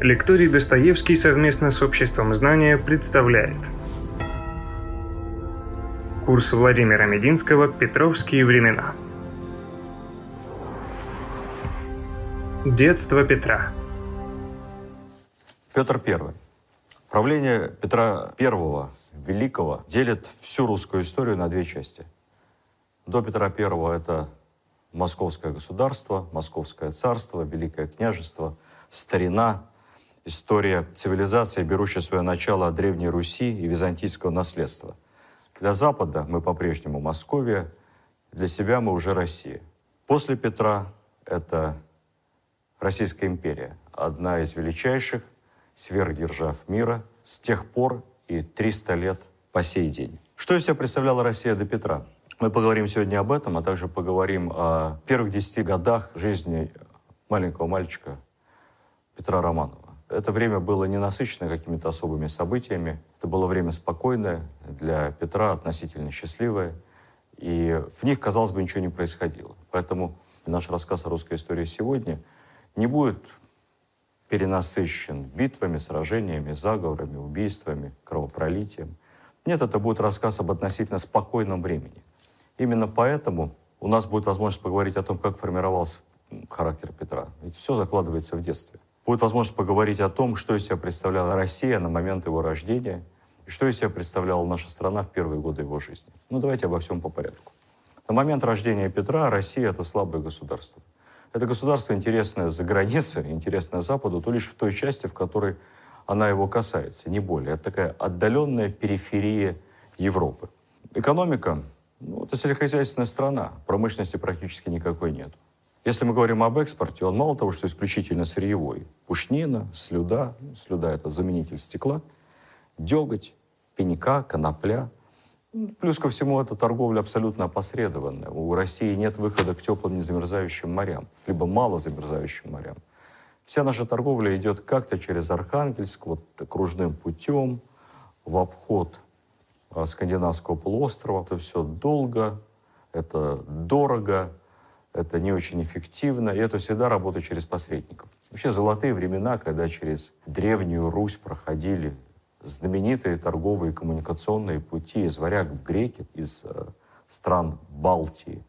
Лекторий Достоевский совместно с Обществом знания представляет Курс Владимира Мединского «Петровские времена» Детство Петра Петр I. Правление Петра I Великого делит всю русскую историю на две части. До Петра I это Московское государство, Московское царство, Великое княжество, старина, история цивилизации, берущая свое начало от Древней Руси и византийского наследства. Для Запада мы по-прежнему Московия, для себя мы уже Россия. После Петра это Российская империя, одна из величайших сверхдержав мира с тех пор и 300 лет по сей день. Что из себя представляла Россия до Петра? Мы поговорим сегодня об этом, а также поговорим о первых десяти годах жизни маленького мальчика Петра Романова. Это время было не насыщено какими-то особыми событиями. Это было время спокойное, для Петра относительно счастливое. И в них, казалось бы, ничего не происходило. Поэтому наш рассказ о русской истории сегодня не будет перенасыщен битвами, сражениями, заговорами, убийствами, кровопролитием. Нет, это будет рассказ об относительно спокойном времени – Именно поэтому у нас будет возможность поговорить о том, как формировался характер Петра. Ведь все закладывается в детстве. Будет возможность поговорить о том, что из себя представляла Россия на момент его рождения и что из себя представляла наша страна в первые годы его жизни. Ну, давайте обо всем по порядку. На момент рождения Петра Россия — это слабое государство. Это государство интересное за границей, интересное Западу, то лишь в той части, в которой она его касается, не более. Это такая отдаленная периферия Европы. Экономика ну, это сельскохозяйственная страна, промышленности практически никакой нет. Если мы говорим об экспорте, он мало того, что исключительно сырьевой. Пушнина, слюда, слюда – это заменитель стекла, деготь, пенька, конопля. Плюс ко всему, это торговля абсолютно опосредованная. У России нет выхода к теплым незамерзающим морям, либо мало замерзающим морям. Вся наша торговля идет как-то через Архангельск, вот кружным путем, в обход а, скандинавского полуострова. Это все долго, это дорого, это не очень эффективно, и это всегда работа через посредников. Вообще золотые времена, когда через Древнюю Русь проходили знаменитые торговые коммуникационные пути из варяг в греки, из э, стран Балтии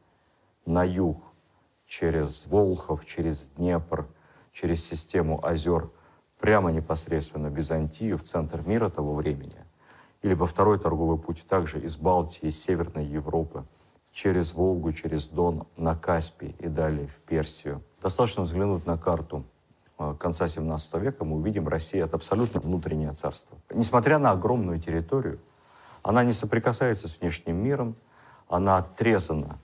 на юг, через Волхов, через Днепр, через систему озер, прямо непосредственно в Византию, в центр мира того времени или во второй торговый путь также из Балтии, из Северной Европы, через Волгу, через Дон на Каспий и далее в Персию. Достаточно взглянуть на карту конца 17 века, мы увидим, Россия — это абсолютно внутреннее царство. Несмотря на огромную территорию, она не соприкасается с внешним миром, она отрезана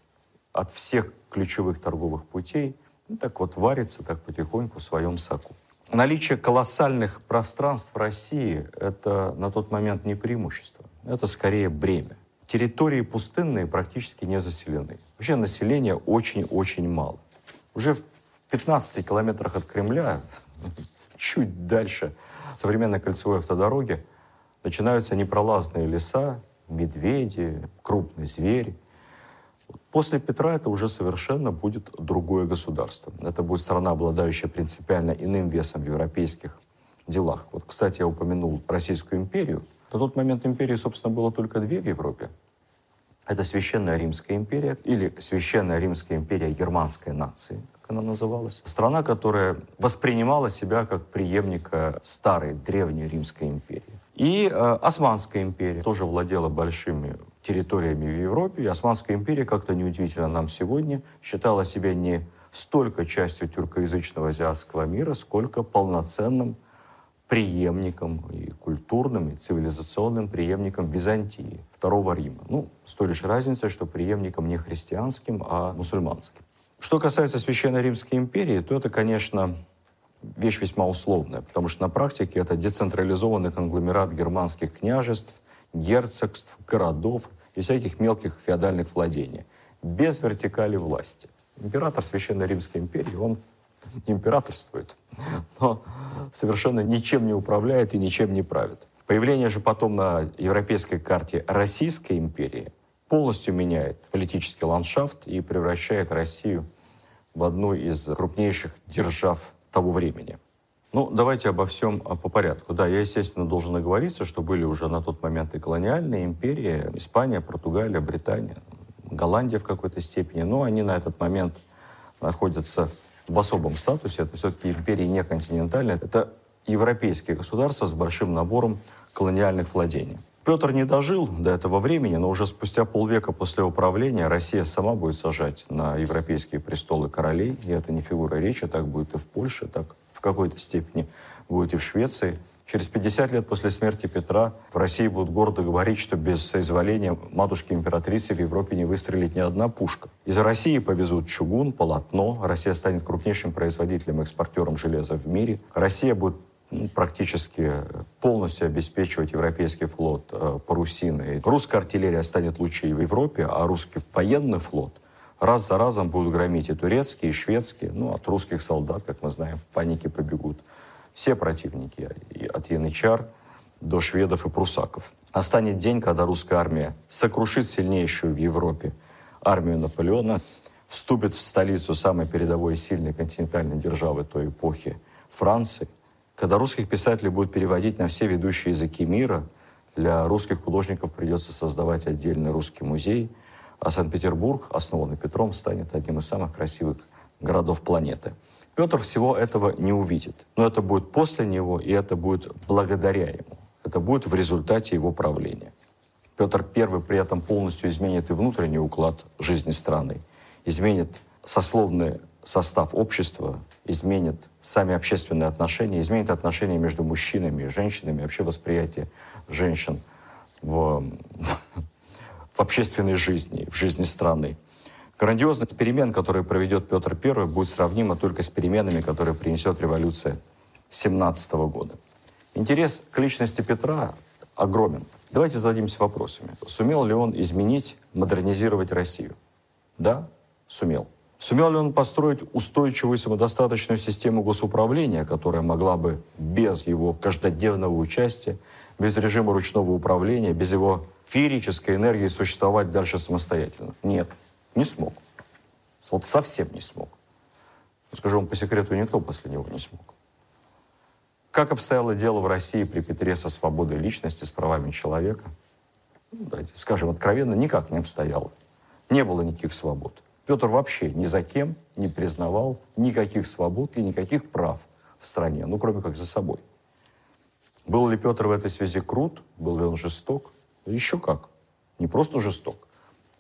от всех ключевых торговых путей, ну, так вот варится так потихоньку в своем соку. Наличие колоссальных пространств России – это на тот момент не преимущество, это скорее бремя. Территории пустынные практически не заселены. Вообще населения очень-очень мало. Уже в 15 километрах от Кремля, чуть дальше современной кольцевой автодороги, начинаются непролазные леса, медведи, крупный зверь. После Петра это уже совершенно будет другое государство. Это будет страна, обладающая принципиально иным весом в европейских делах. Вот, кстати, я упомянул Российскую империю. На тот момент империи, собственно, было только две в Европе. Это Священная Римская империя или Священная Римская империя германской нации, как она называлась. Страна, которая воспринимала себя как преемника старой, древней Римской империи. И э, Османская империя тоже владела большими территориями в Европе. И Османская империя, как-то неудивительно нам сегодня, считала себя не столько частью тюркоязычного азиатского мира, сколько полноценным преемником и культурным, и цивилизационным преемником Византии, Второго Рима. Ну, с той лишь разницей, что преемником не христианским, а мусульманским. Что касается Священной Римской империи, то это, конечно, вещь весьма условная, потому что на практике это децентрализованный конгломерат германских княжеств, герцогств, городов и всяких мелких феодальных владений, без вертикали власти. Император Священной Римской империи, он императорствует, но совершенно ничем не управляет и ничем не правит. Появление же потом на европейской карте Российской империи полностью меняет политический ландшафт и превращает Россию в одну из крупнейших держав того времени. Ну, давайте обо всем а, по порядку. Да, я, естественно, должен оговориться, что были уже на тот момент и колониальные империи, Испания, Португалия, Британия, Голландия в какой-то степени, но они на этот момент находятся в особом статусе. Это все-таки империи не континентальные. Это европейские государства с большим набором колониальных владений. Петр не дожил до этого времени, но уже спустя полвека после управления Россия сама будет сажать на европейские престолы королей. И это не фигура речи, так будет и в Польше, так в какой-то степени будет и в Швеции. Через 50 лет после смерти Петра в России будут гордо говорить, что без соизволения матушки-императрицы в Европе не выстрелит ни одна пушка. Из России повезут чугун, полотно. Россия станет крупнейшим производителем и экспортером железа в мире. Россия будет практически полностью обеспечивать европейский флот э, парусиной. Русская артиллерия станет лучшей в Европе, а русский военный флот раз за разом будут громить и турецкие, и шведские. Ну, от русских солдат, как мы знаем, в панике побегут все противники, от янычар до шведов и прусаков. Настанет день, когда русская армия сокрушит сильнейшую в Европе армию Наполеона, вступит в столицу самой передовой и сильной континентальной державы той эпохи Франции – когда русских писателей будут переводить на все ведущие языки мира, для русских художников придется создавать отдельный русский музей, а Санкт-Петербург, основанный Петром, станет одним из самых красивых городов планеты. Петр всего этого не увидит. Но это будет после него, и это будет благодаря ему. Это будет в результате его правления. Петр I при этом полностью изменит и внутренний уклад жизни страны, изменит сословный состав общества, изменит сами общественные отношения, изменит отношения между мужчинами и женщинами, вообще восприятие женщин в, в общественной жизни, в жизни страны. Грандиозность перемен, которые проведет Петр I, будет сравнима только с переменами, которые принесет революция 17 года. Интерес к личности Петра огромен. Давайте зададимся вопросами. Сумел ли он изменить, модернизировать Россию? Да, сумел. Сумел ли он построить устойчивую самодостаточную систему госуправления, которая могла бы без его каждодневного участия, без режима ручного управления, без его феерической энергии существовать дальше самостоятельно? Нет, не смог. Вот совсем не смог. Скажу вам по секрету, никто после него не смог. Как обстояло дело в России при Петре со свободой личности, с правами человека? Ну, давайте скажем откровенно, никак не обстояло. Не было никаких свобод. Петр вообще ни за кем не признавал никаких свобод и никаких прав в стране, ну, кроме как за собой. Был ли Петр в этой связи крут? Был ли он жесток? Еще как. Не просто жесток,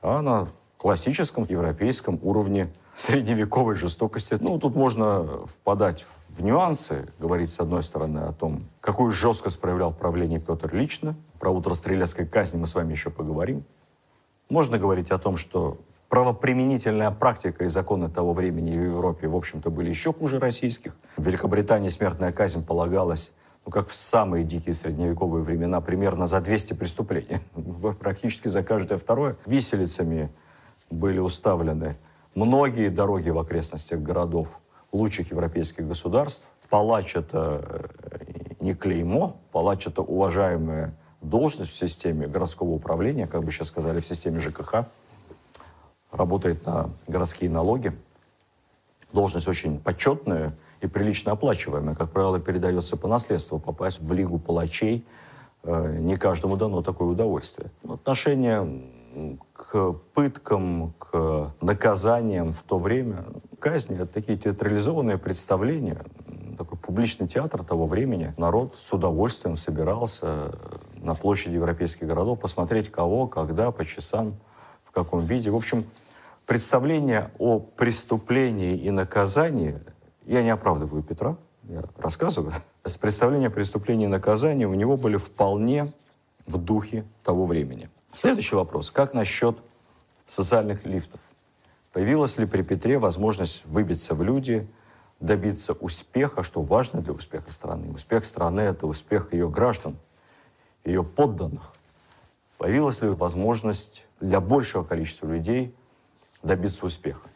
а на классическом европейском уровне средневековой жестокости. Ну, тут можно впадать в нюансы, говорить, с одной стороны, о том, какую жесткость проявлял в правлении Петр лично. Про утро стрелецкой казни мы с вами еще поговорим. Можно говорить о том, что правоприменительная практика и законы того времени в Европе, в общем-то, были еще хуже российских. В Великобритании смертная казнь полагалась, ну, как в самые дикие средневековые времена, примерно за 200 преступлений. Практически за каждое второе. Виселицами были уставлены многие дороги в окрестностях городов лучших европейских государств. Палач — это э, не клеймо, палач — это уважаемая должность в системе городского управления, как бы сейчас сказали, в системе ЖКХ работает на городские налоги. Должность очень почетная и прилично оплачиваемая. Как правило, передается по наследству. Попасть в лигу палачей э, не каждому дано такое удовольствие. Отношение к пыткам, к наказаниям в то время, казни — это такие театрализованные представления, такой публичный театр того времени. Народ с удовольствием собирался на площади европейских городов посмотреть кого, когда, по часам, в каком виде. В общем, представление о преступлении и наказании, я не оправдываю Петра, я рассказываю, представление о преступлении и наказании у него были вполне в духе того времени. Следующий вопрос. Как насчет социальных лифтов? Появилась ли при Петре возможность выбиться в люди, добиться успеха, что важно для успеха страны? Успех страны – это успех ее граждан, ее подданных. Появилась ли возможность для большего количества людей добиться успеха.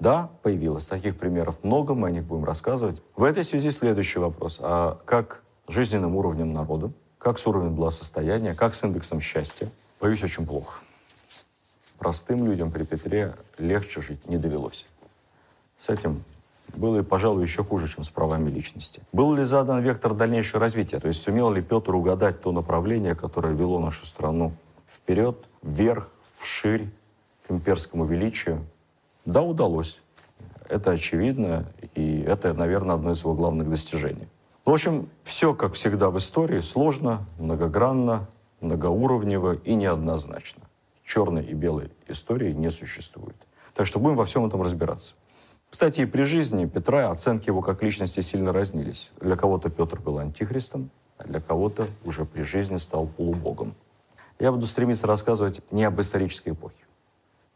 Да, появилось. Таких примеров много, мы о них будем рассказывать. В этой связи следующий вопрос. А как жизненным уровнем народа, как с уровнем благосостояния, как с индексом счастья? Боюсь, очень плохо. Простым людям при Петре легче жить не довелось. С этим было, пожалуй, еще хуже, чем с правами личности. Был ли задан вектор дальнейшего развития? То есть сумел ли Петр угадать то направление, которое вело нашу страну вперед, вверх, вширь, к имперскому величию? Да, удалось. Это очевидно, и это, наверное, одно из его главных достижений. В общем, все, как всегда в истории, сложно, многогранно, многоуровнево и неоднозначно. Черной и белой истории не существует. Так что будем во всем этом разбираться. Кстати, и при жизни Петра оценки его как личности сильно разнились. Для кого-то Петр был антихристом, а для кого-то уже при жизни стал полубогом. Я буду стремиться рассказывать не об исторической эпохе,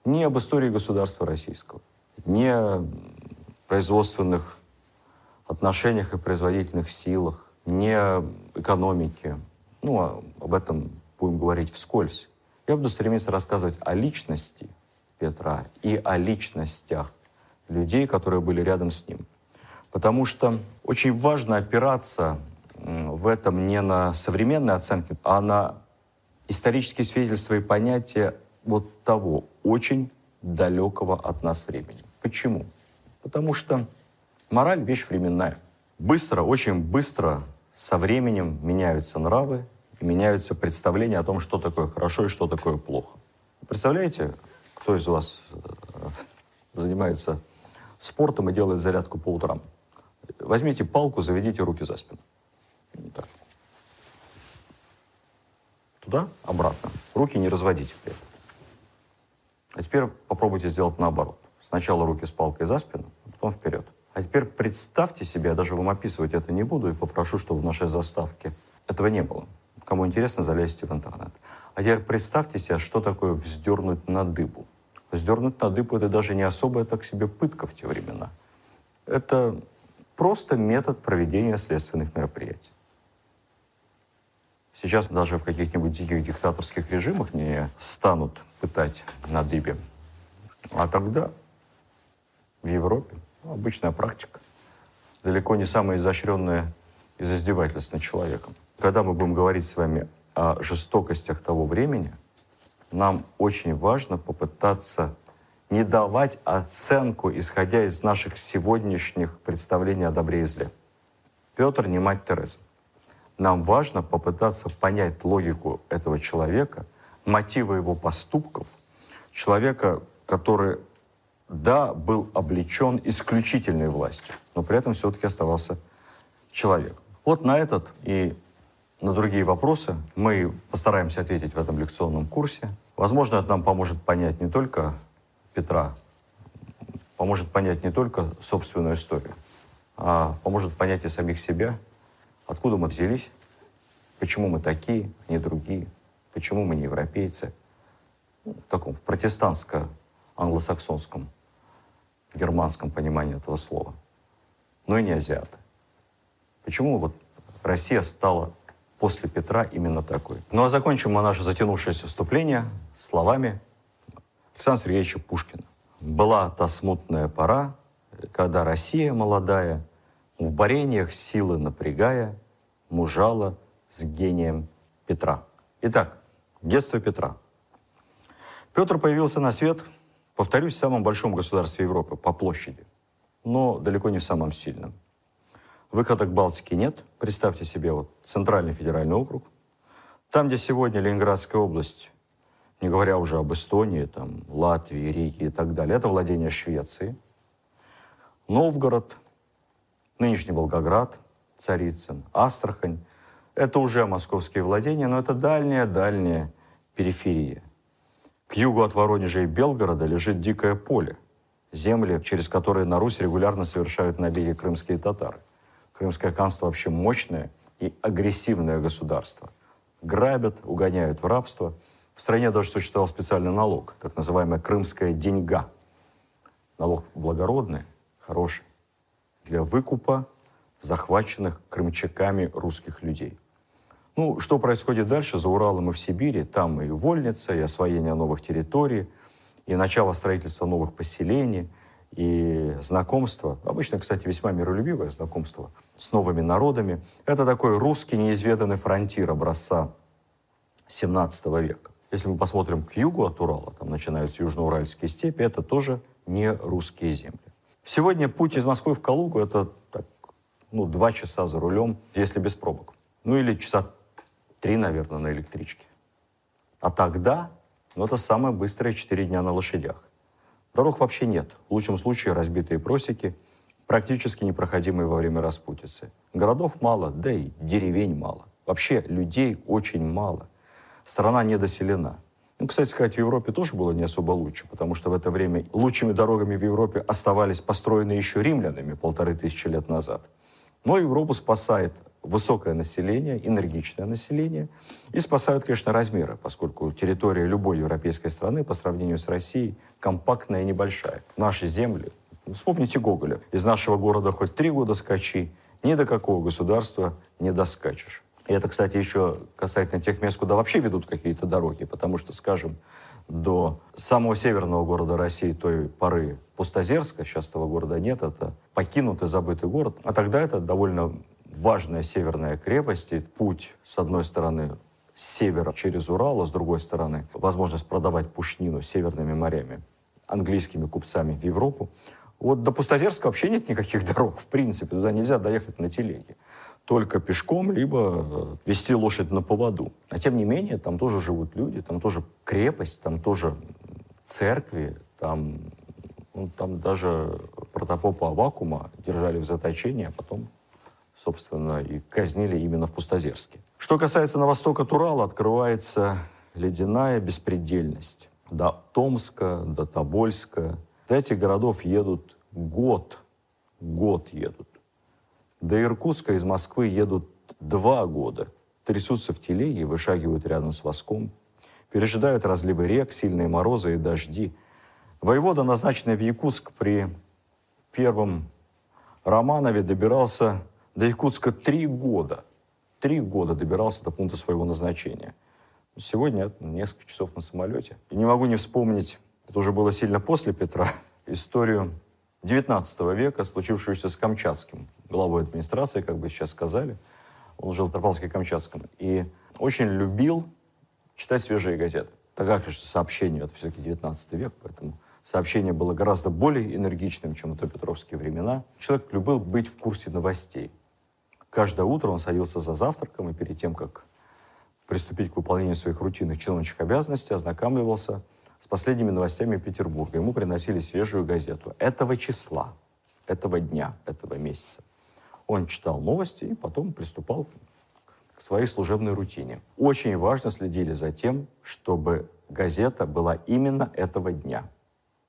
не об истории государства российского, не о производственных отношениях и производительных силах, не о экономике. Ну, а об этом будем говорить вскользь. Я буду стремиться рассказывать о личности Петра и о личностях людей, которые были рядом с ним. Потому что очень важно опираться в этом не на современные оценки, а на исторические свидетельства и понятия вот того очень далекого от нас времени. Почему? Потому что мораль – вещь временная. Быстро, очень быстро со временем меняются нравы и меняются представления о том, что такое хорошо и что такое плохо. Представляете, кто из вас э, занимается спортом и делает зарядку по утрам. Возьмите палку, заведите руки за спину. Так. Туда, обратно. Руки не разводите при этом. А теперь попробуйте сделать наоборот. Сначала руки с палкой за спину, а потом вперед. А теперь представьте себе, я даже вам описывать это не буду, и попрошу, чтобы в нашей заставке этого не было. Кому интересно, залезьте в интернет. А теперь представьте себе, что такое вздернуть на дыбу. Вздернуть на дыбу – это даже не особая так себе пытка в те времена. Это просто метод проведения следственных мероприятий. Сейчас даже в каких-нибудь диких диктаторских режимах не станут пытать на дыбе. А тогда в Европе обычная практика. Далеко не самая изощренная из издевательств над человеком. Когда мы будем говорить с вами о жестокостях того времени – нам очень важно попытаться не давать оценку, исходя из наших сегодняшних представлений о добре и зле. Петр не мать Тереза. Нам важно попытаться понять логику этого человека, мотивы его поступков, человека, который, да, был облечен исключительной властью, но при этом все-таки оставался человеком. Вот на этот и на другие вопросы мы постараемся ответить в этом лекционном курсе. Возможно, это нам поможет понять не только Петра, поможет понять не только собственную историю, а поможет понять и самих себя, откуда мы взялись, почему мы такие, а не другие, почему мы не европейцы. Ну, в таком в протестантско-англосаксонском, германском понимании этого слова. Но и не азиаты. Почему вот Россия стала после Петра именно такой. Ну а закончим мы наше затянувшееся вступление словами Александра Сергеевича Пушкина. «Была та смутная пора, когда Россия молодая, в борениях силы напрягая, мужала с гением Петра». Итак, детство Петра. Петр появился на свет, повторюсь, в самом большом государстве Европы по площади, но далеко не в самом сильном – Выхода к Балтике нет. Представьте себе вот Центральный федеральный округ. Там, где сегодня Ленинградская область, не говоря уже об Эстонии, там, Латвии, Риге и так далее, это владение Швеции. Новгород, нынешний Волгоград, Царицын, Астрахань – это уже московские владения, но это дальняя-дальняя периферия. К югу от Воронежа и Белгорода лежит дикое поле, земли, через которые на Русь регулярно совершают набеги крымские татары. Крымское ханство вообще мощное и агрессивное государство. Грабят, угоняют в рабство. В стране даже существовал специальный налог, так называемая крымская деньга. Налог благородный, хороший, для выкупа захваченных крымчаками русских людей. Ну, что происходит дальше за Уралом и в Сибири? Там и вольница, и освоение новых территорий, и начало строительства новых поселений – и знакомство, обычно, кстати, весьма миролюбивое знакомство с новыми народами, это такой русский неизведанный фронтир образца 17 века. Если мы посмотрим к югу от Урала, там начинаются южноуральские степи, это тоже не русские земли. Сегодня путь из Москвы в Калугу – это так, ну, два часа за рулем, если без пробок. Ну или часа три, наверное, на электричке. А тогда, ну это самое быстрое четыре дня на лошадях. Дорог вообще нет. В лучшем случае разбитые просеки, практически непроходимые во время распутицы. Городов мало, да и деревень мало. Вообще людей очень мало. Страна недоселена. Ну, кстати сказать, в Европе тоже было не особо лучше, потому что в это время лучшими дорогами в Европе оставались построены еще римлянами полторы тысячи лет назад. Но Европу спасает высокое население, энергичное население, и спасают, конечно, размеры, поскольку территория любой европейской страны по сравнению с Россией компактная и небольшая. Наши земли, вспомните Гоголя, из нашего города хоть три года скачи, ни до какого государства не доскачешь. И это, кстати, еще касательно тех мест, куда вообще ведут какие-то дороги, потому что, скажем, до самого северного города России той поры Пустозерска, сейчас этого города нет, это покинутый, забытый город. А тогда это довольно важная северная крепость, и путь, с одной стороны, с севера через Урал, а с другой стороны, возможность продавать пушнину северными морями английскими купцами в Европу. Вот до Пустозерска вообще нет никаких дорог, в принципе, туда нельзя доехать на телеге только пешком, либо э, вести лошадь на поводу. А тем не менее, там тоже живут люди, там тоже крепость, там тоже церкви, там, ну, там даже протопопа Авакума держали в заточении, а потом, собственно, и казнили именно в Пустозерске. Что касается на восток от Урала, открывается ледяная беспредельность. До Томска, до Тобольска. До этих городов едут год, год едут. До Иркутска из Москвы едут два года. Трясутся в телеге, вышагивают рядом с воском. Пережидают разливы рек, сильные морозы и дожди. Воевода, назначенный в Якутск при первом Романове, добирался до Якутска три года. Три года добирался до пункта своего назначения. Сегодня несколько часов на самолете. И не могу не вспомнить, это уже было сильно после Петра, историю XIX века, случившуюся с Камчатским главой администрации, как бы сейчас сказали. Он жил в Тропалске-Камчатском. И очень любил читать свежие газеты. Тогда, конечно, сообщение, это все-таки 19 век, поэтому сообщение было гораздо более энергичным, чем в Петровские времена. Человек любил быть в курсе новостей. Каждое утро он садился за завтраком и перед тем, как приступить к выполнению своих рутинных чиновничьих обязанностей, ознакомливался с последними новостями Петербурга. Ему приносили свежую газету этого числа, этого дня, этого месяца. Он читал новости и потом приступал к своей служебной рутине. Очень важно следили за тем, чтобы газета была именно этого дня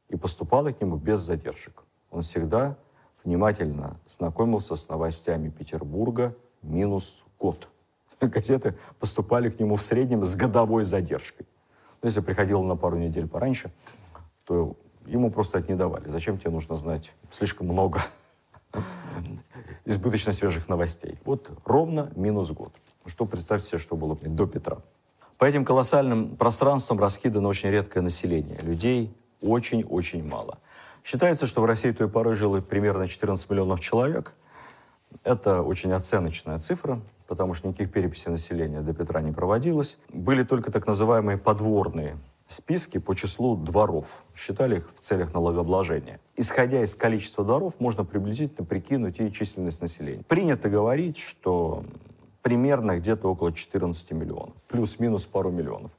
и поступала к нему без задержек. Он всегда внимательно знакомился с новостями Петербурга минус год. Газеты поступали к нему в среднем с годовой задержкой. Но если приходил на пару недель пораньше, то ему просто это не давали. Зачем тебе нужно знать слишком много избыточно свежих новостей? Вот ровно минус год. Что представьте себе, что было до Петра. По этим колоссальным пространствам раскидано очень редкое население. Людей очень-очень мало. Считается, что в России той поры жило примерно 14 миллионов человек. Это очень оценочная цифра, потому что никаких переписей населения до Петра не проводилось. Были только так называемые подворные списки по числу дворов. Считали их в целях налогообложения. Исходя из количества дворов, можно приблизительно прикинуть и численность населения. Принято говорить, что примерно где-то около 14 миллионов. Плюс-минус пару миллионов.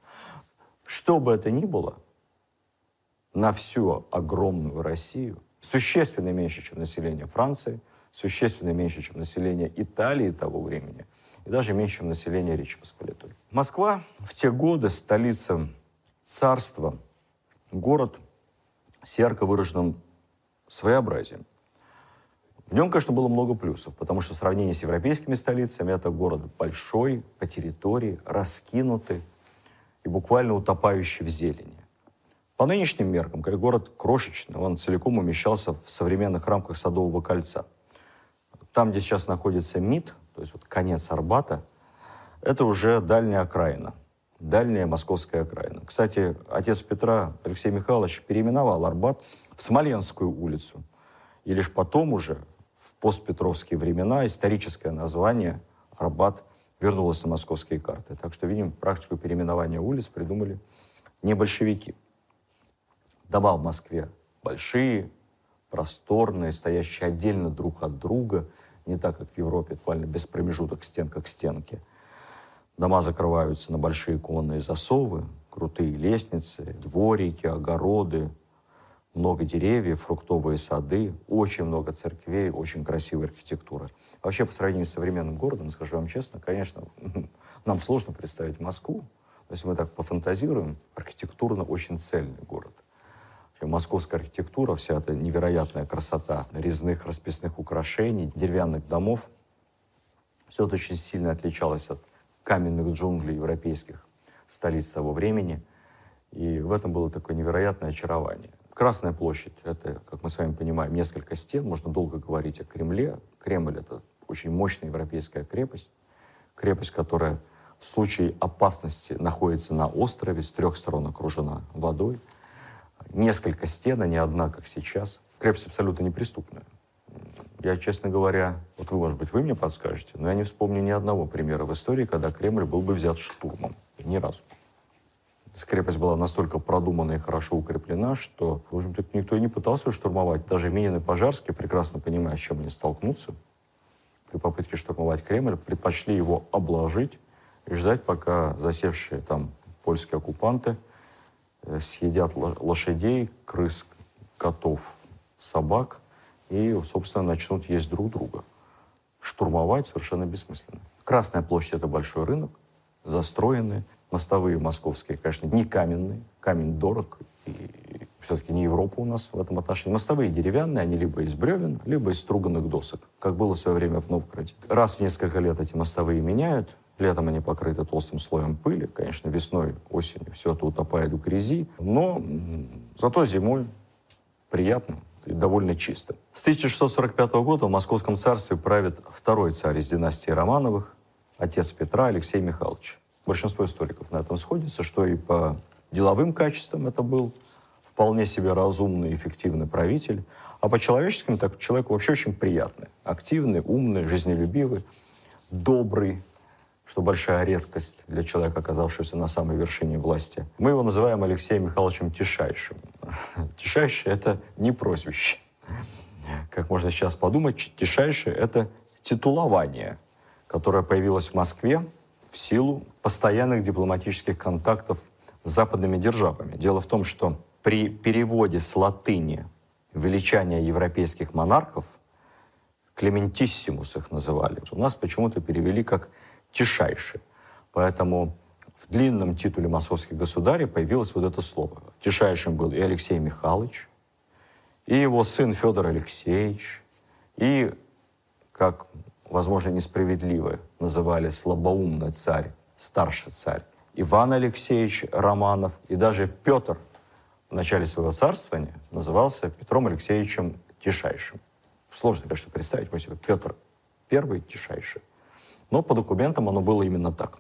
Что бы это ни было, на всю огромную Россию, существенно меньше, чем население Франции, существенно меньше, чем население Италии того времени – и даже меньше, чем население Речи Посполитой. Москва в те годы столица царства, город с ярко выраженным своеобразием. В нем, конечно, было много плюсов, потому что в сравнении с европейскими столицами это город большой, по территории, раскинутый и буквально утопающий в зелени. По нынешним меркам, как город крошечный, он целиком умещался в современных рамках Садового кольца. Там, где сейчас находится МИД, то есть вот конец Арбата, это уже дальняя окраина, дальняя московская окраина. Кстати, отец Петра, Алексей Михайлович, переименовал Арбат в Смоленскую улицу. И лишь потом уже, в постпетровские времена, историческое название Арбат вернулось на московские карты. Так что, видим, практику переименования улиц придумали не большевики. Дома в Москве большие, просторные, стоящие отдельно друг от друга, не так, как в Европе, буквально без промежуток стенка к стенке. Дома закрываются на большие конные засовы, крутые лестницы, дворики, огороды, много деревьев, фруктовые сады, очень много церквей, очень красивая архитектура. Вообще, по сравнению с современным городом, скажу вам честно, конечно, нам сложно представить Москву, но если мы так пофантазируем, архитектурно очень цельный город. Московская архитектура, вся эта невероятная красота резных расписных украшений, деревянных домов, все это очень сильно отличалось от каменных джунглей европейских столиц того времени. И в этом было такое невероятное очарование. Красная площадь — это, как мы с вами понимаем, несколько стен. Можно долго говорить о Кремле. Кремль — это очень мощная европейская крепость. Крепость, которая в случае опасности находится на острове, с трех сторон окружена водой. Несколько стен, а не одна, как сейчас. Крепость абсолютно неприступная. Я, честно говоря, вот вы, может быть, вы мне подскажете, но я не вспомню ни одного примера в истории, когда Кремль был бы взят штурмом. Ни разу. Крепость была настолько продумана и хорошо укреплена, что, в общем-то, никто и не пытался ее штурмовать. Даже Минин и Пожарский, прекрасно понимая, с чем они столкнутся, при попытке штурмовать Кремль, предпочли его обложить и ждать, пока засевшие там польские оккупанты э, съедят лошадей, крыс, котов, собак и, собственно, начнут есть друг друга. Штурмовать совершенно бессмысленно. Красная площадь — это большой рынок, застроенный, Мостовые московские, конечно, не каменные. Камень дорог, и все-таки не Европа у нас в этом отношении. Мостовые деревянные, они либо из бревен, либо из струганных досок, как было в свое время в Новгороде. Раз в несколько лет эти мостовые меняют, Летом они покрыты толстым слоем пыли. Конечно, весной, осенью все это утопает в грязи. Но зато зимой приятно и довольно чисто. С 1645 года в Московском царстве правит второй царь из династии Романовых, отец Петра Алексей Михайлович большинство историков на этом сходится, что и по деловым качествам это был вполне себе разумный, эффективный правитель, а по человеческим так человек вообще очень приятный, активный, умный, жизнелюбивый, добрый, что большая редкость для человека, оказавшегося на самой вершине власти. Мы его называем Алексеем Михайловичем Тишайшим. Тишайший — это не прозвище. Как можно сейчас подумать, Тишайший — это титулование, которое появилось в Москве в силу постоянных дипломатических контактов с западными державами. Дело в том, что при переводе с латыни величания европейских монархов, Клементиссимус их называли, у нас почему-то перевели как «тишайший». Поэтому в длинном титуле московских государей появилось вот это слово. Тишайшим был и Алексей Михайлович, и его сын Федор Алексеевич, и, как возможно, несправедливо называли слабоумный царь, старший царь, Иван Алексеевич Романов и даже Петр в начале своего царствования назывался Петром Алексеевичем Тишайшим. Сложно, конечно, представить, мы себе Петр Первый Тишайший. Но по документам оно было именно так.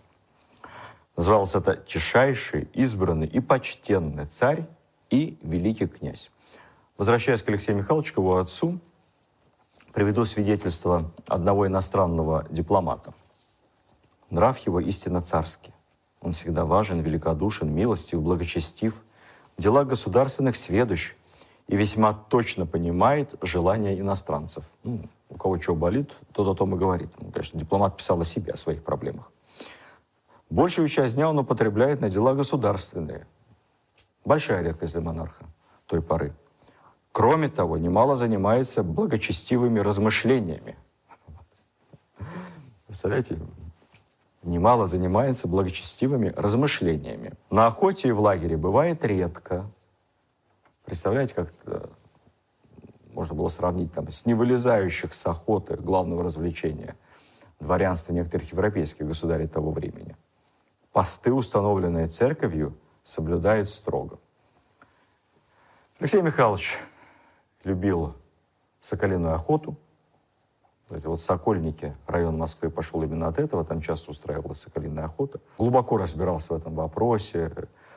Назывался это Тишайший, избранный и почтенный царь и великий князь. Возвращаясь к Алексею Михайловичу, к его отцу, Приведу свидетельство одного иностранного дипломата. Нрав его истинно царский. Он всегда важен, великодушен, милостив, благочестив, в делах государственных сведущ и весьма точно понимает желания иностранцев. Ну, у кого что болит, тот о том и говорит. Ну, конечно, дипломат писал о себе, о своих проблемах. Большую часть дня он употребляет на дела государственные. Большая редкость для монарха той поры. Кроме того, немало занимается благочестивыми размышлениями. Представляете? Немало занимается благочестивыми размышлениями. На охоте и в лагере бывает редко. Представляете, как можно было сравнить там, с невылезающих с охоты главного развлечения дворянства некоторых европейских государей того времени. Посты, установленные церковью, соблюдает строго. Алексей Михайлович любил соколиную охоту. Эти вот Сокольники, район Москвы, пошел именно от этого. Там часто устраивалась соколиная охота. Глубоко разбирался в этом вопросе.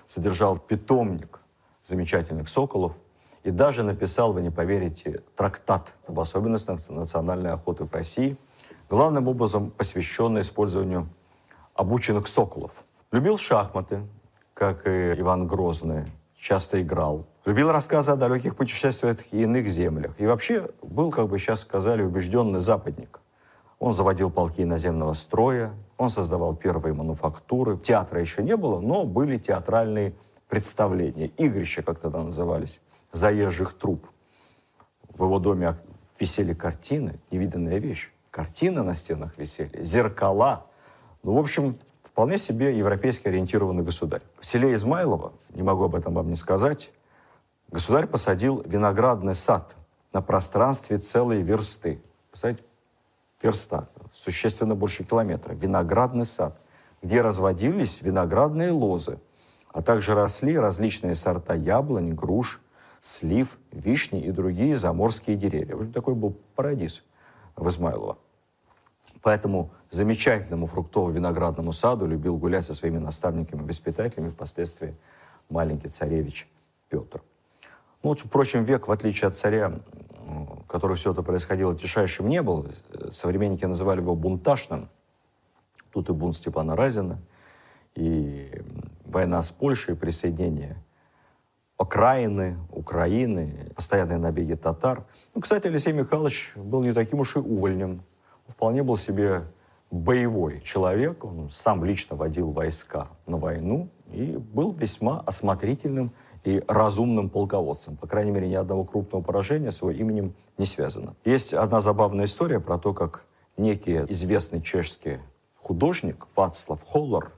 Содержал питомник замечательных соколов. И даже написал, вы не поверите, трактат об особенностях национальной охоты в России, главным образом посвященный использованию обученных соколов. Любил шахматы, как и Иван Грозный, часто играл. Любил рассказы о далеких путешествиях и иных землях. И вообще был, как бы сейчас сказали, убежденный западник. Он заводил полки наземного строя, он создавал первые мануфактуры. Театра еще не было, но были театральные представления. Игрища, как тогда назывались, заезжих труп. В его доме висели картины, невиданная вещь. Картины на стенах висели, зеркала. Ну, в общем, вполне себе европейски ориентированный государь. В селе Измайлово, не могу об этом вам не сказать, государь посадил виноградный сад на пространстве целой версты. Представляете, верста, существенно больше километра. Виноградный сад, где разводились виноградные лозы, а также росли различные сорта яблонь, груш, слив, вишни и другие заморские деревья. Вот такой был парадиз в Измайлово. Поэтому замечательному фруктово-виноградному саду любил гулять со своими наставниками, воспитателями, впоследствии маленький царевич Петр. Ну, вот, впрочем, век, в отличие от царя, который все это происходило, тишайшим не был. Современники называли его бунташным. Тут и бунт Степана Разина, и война с Польшей, присоединение окраины, Украины, постоянные набеги татар. Ну, кстати, Алексей Михайлович был не таким уж и увольнем вполне был себе боевой человек. Он сам лично водил войска на войну и был весьма осмотрительным и разумным полководцем. По крайней мере, ни одного крупного поражения с его именем не связано. Есть одна забавная история про то, как некий известный чешский художник Вацлав Холлер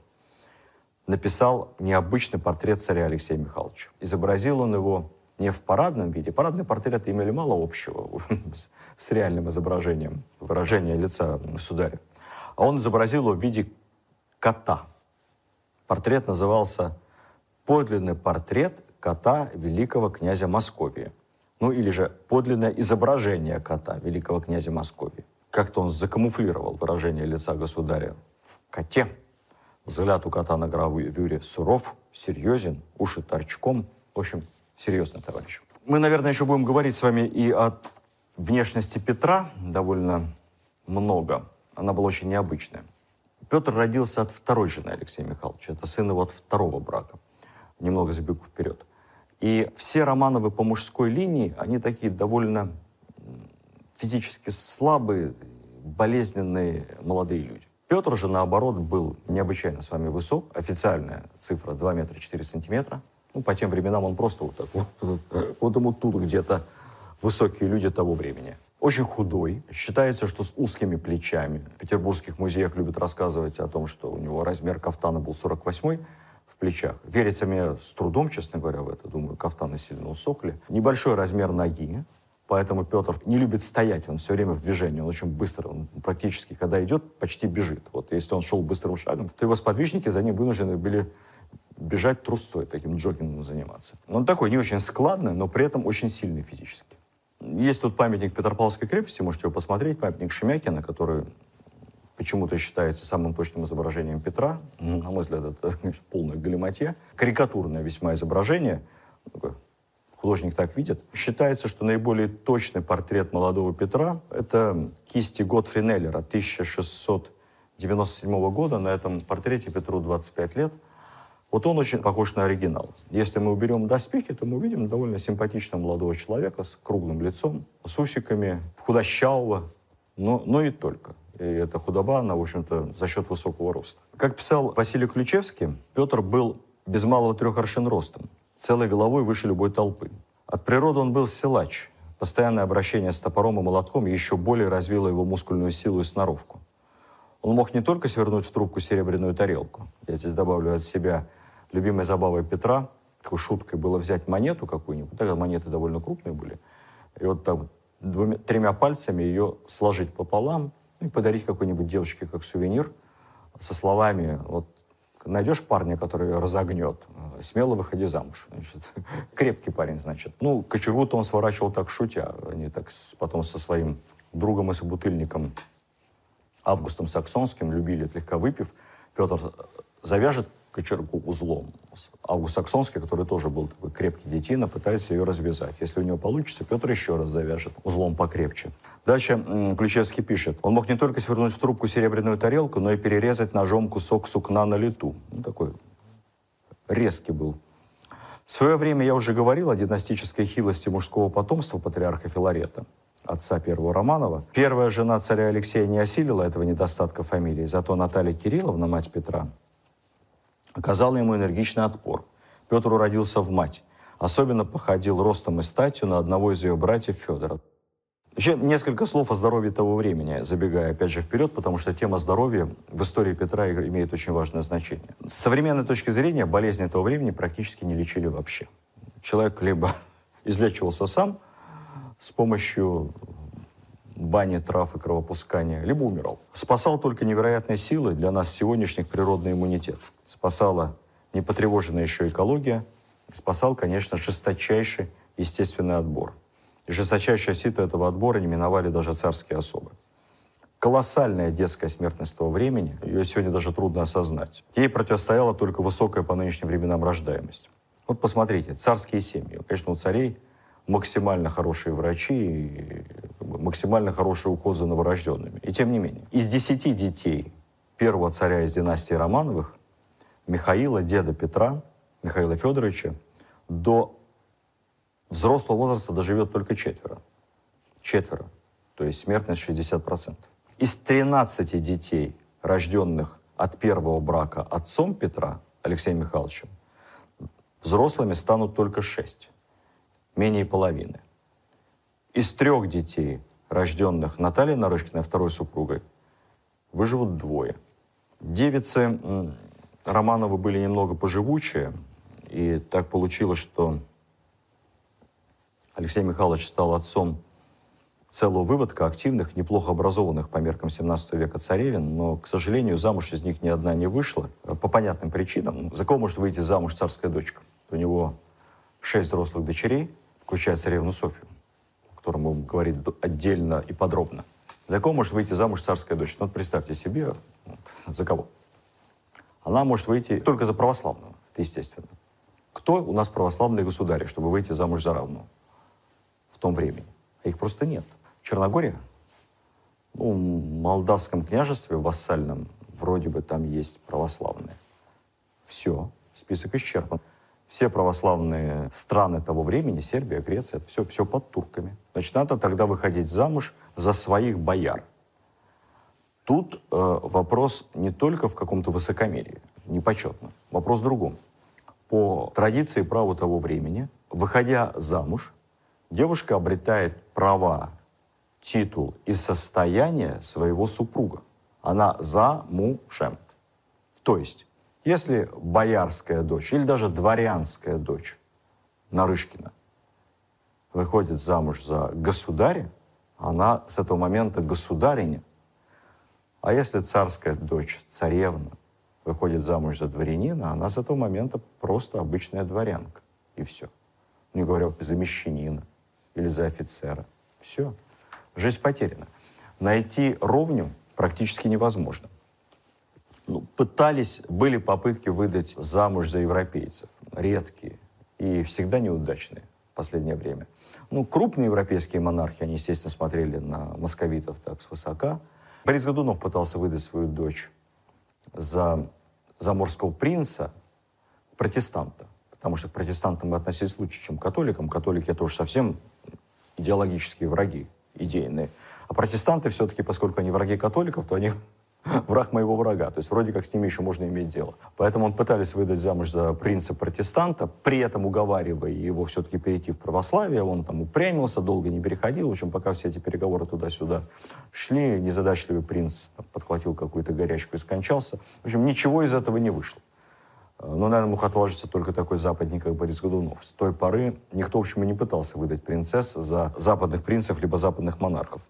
написал необычный портрет царя Алексея Михайловича. Изобразил он его не в парадном виде. Парадные портреты имели мало общего с реальным изображением, выражения лица государя. А он изобразил его в виде кота. Портрет назывался «Подлинный портрет кота великого князя Московии». Ну или же «Подлинное изображение кота великого князя Московии». Как-то он закамуфлировал выражение лица государя в коте. Взгляд у кота на гравюре суров, серьезен, уши торчком. В общем, серьезно, товарищ. Мы, наверное, еще будем говорить с вами и о внешности Петра довольно много. Она была очень необычная. Петр родился от второй жены Алексея Михайловича. Это сын его от второго брака. Немного забегу вперед. И все Романовы по мужской линии, они такие довольно физически слабые, болезненные молодые люди. Петр же, наоборот, был необычайно с вами высок. Официальная цифра 2 метра 4 сантиметра. Ну, по тем временам он просто вот так вот, вот ему тут где-то высокие люди того времени. Очень худой. Считается, что с узкими плечами. В петербургских музеях любят рассказывать о том, что у него размер кафтана был 48 в плечах. Верится мне с трудом, честно говоря, в это. Думаю, кафтаны сильно усохли. Небольшой размер ноги. Поэтому Петр не любит стоять, он все время в движении, он очень быстро, он практически, когда идет, почти бежит. Вот если он шел быстрым шагом, то его сподвижники за ним вынуждены были бежать трусцой, таким джогингом заниматься. Он такой не очень складный, но при этом очень сильный физически. Есть тут памятник Петропавловской крепости, можете его посмотреть, памятник Шемякина, который почему-то считается самым точным изображением Петра. На мой взгляд, это полная галиматья. Карикатурное весьма изображение. Художник так видит. Считается, что наиболее точный портрет молодого Петра — это кисти Готфри Неллера 1697 года. На этом портрете Петру 25 лет — вот он очень похож на оригинал. Если мы уберем доспехи, то мы увидим довольно симпатичного молодого человека с круглым лицом, с усиками, худощавого, но, но и только. И эта худоба, она, в общем-то, за счет высокого роста. Как писал Василий Ключевский, Петр был без малого трех аршин ростом, целой головой выше любой толпы. От природы он был силач. Постоянное обращение с топором и молотком еще более развило его мускульную силу и сноровку. Он мог не только свернуть в трубку серебряную тарелку, я здесь добавлю от себя любимой забавой Петра, такой шуткой было взять монету какую-нибудь, тогда монеты довольно крупные были, и вот так двумя, тремя пальцами ее сложить пополам и подарить какой-нибудь девочке как сувенир со словами вот найдешь парня, который разогнет, смело выходи замуж. Значит, крепкий парень, значит. Ну, кочергу-то он сворачивал так шутя, они так с, потом со своим другом и собутыльником Августом Саксонским любили, слегка выпив. Петр завяжет кочергу узлом. Август Саксонский, который тоже был такой крепкий детина, пытается ее развязать. Если у него получится, Петр еще раз завяжет узлом покрепче. Дальше Ключевский пишет. Он мог не только свернуть в трубку серебряную тарелку, но и перерезать ножом кусок сукна на лету. Ну, такой резкий был. В свое время я уже говорил о династической хилости мужского потомства патриарха Филарета, отца первого Романова. Первая жена царя Алексея не осилила этого недостатка фамилии, зато Наталья Кирилловна, мать Петра, оказала ему энергичный отпор. Петр уродился в мать. Особенно походил ростом и статью на одного из ее братьев Федора. Вообще, несколько слов о здоровье того времени, забегая опять же вперед, потому что тема здоровья в истории Петра имеет очень важное значение. С современной точки зрения болезни того времени практически не лечили вообще. Человек либо излечивался сам с помощью бани, трав и кровопускания, либо умирал. Спасал только невероятной силой для нас сегодняшних природный иммунитет. Спасала непотревоженная еще экология, спасал, конечно, жесточайший естественный отбор – Жесточайшее сито этого отбора не миновали даже царские особы. Колоссальная детская смертность того времени, ее сегодня даже трудно осознать. Ей противостояла только высокая по нынешним временам рождаемость. Вот посмотрите, царские семьи. Конечно, у царей максимально хорошие врачи и максимально хороший уход за новорожденными. И тем не менее, из десяти детей первого царя из династии Романовых, Михаила, деда Петра, Михаила Федоровича, до взрослого возраста доживет только четверо. Четверо. То есть смертность 60%. Из 13 детей, рожденных от первого брака отцом Петра, Алексеем Михайловичем, взрослыми станут только 6. Менее половины. Из трех детей, рожденных Натальей Нарышкиной, второй супругой, выживут двое. Девицы Романовы были немного поживучие, и так получилось, что Алексей Михайлович стал отцом целого выводка активных, неплохо образованных по меркам 17 века царевин, но, к сожалению, замуж из них ни одна не вышла по понятным причинам. За кого может выйти замуж царская дочка? У него шесть взрослых дочерей, включая царевну Софию, о которой мы говорить отдельно и подробно. За кого может выйти замуж царская дочь? Ну, вот представьте себе, за кого? Она может выйти только за православного, это естественно. Кто у нас православные государи, чтобы выйти замуж за равного? в том времени. А их просто нет. Черногория, ну, в Молдавском княжестве, вассальном, вроде бы там есть православные. Все, список исчерпан. Все православные страны того времени, Сербия, Греция, это все, все под турками. Значит, надо тогда выходить замуж за своих бояр. Тут э, вопрос не только в каком-то высокомерии, непочетно. Вопрос в другом. По традиции права того времени, выходя замуж, девушка обретает права, титул и состояние своего супруга. Она за мужем. То есть, если боярская дочь или даже дворянская дочь Нарышкина выходит замуж за государя, она с этого момента государиня. А если царская дочь, царевна, выходит замуж за дворянина, она с этого момента просто обычная дворянка. И все. Не говоря за мещанина или за офицера. Все. Жизнь потеряна. Найти ровню практически невозможно. Ну, пытались, были попытки выдать замуж за европейцев. Редкие и всегда неудачные в последнее время. Ну, крупные европейские монархи, они, естественно, смотрели на московитов так свысока. Борис Годунов пытался выдать свою дочь за заморского принца, протестанта потому что к протестантам мы относились лучше, чем к католикам. Католики — это уж совсем идеологические враги, идейные. А протестанты все-таки, поскольку они враги католиков, то они враг моего врага. То есть вроде как с ними еще можно иметь дело. Поэтому он пытались выдать замуж за принца протестанта, при этом уговаривая его все-таки перейти в православие. Он там упрямился, долго не переходил. В общем, пока все эти переговоры туда-сюда шли, незадачливый принц подхватил какую-то горячку и скончался. В общем, ничего из этого не вышло. Но, наверное, мог отважиться только такой западник, как Борис Годунов. С той поры никто, в общем, и не пытался выдать принцесс за западных принцев либо западных монархов.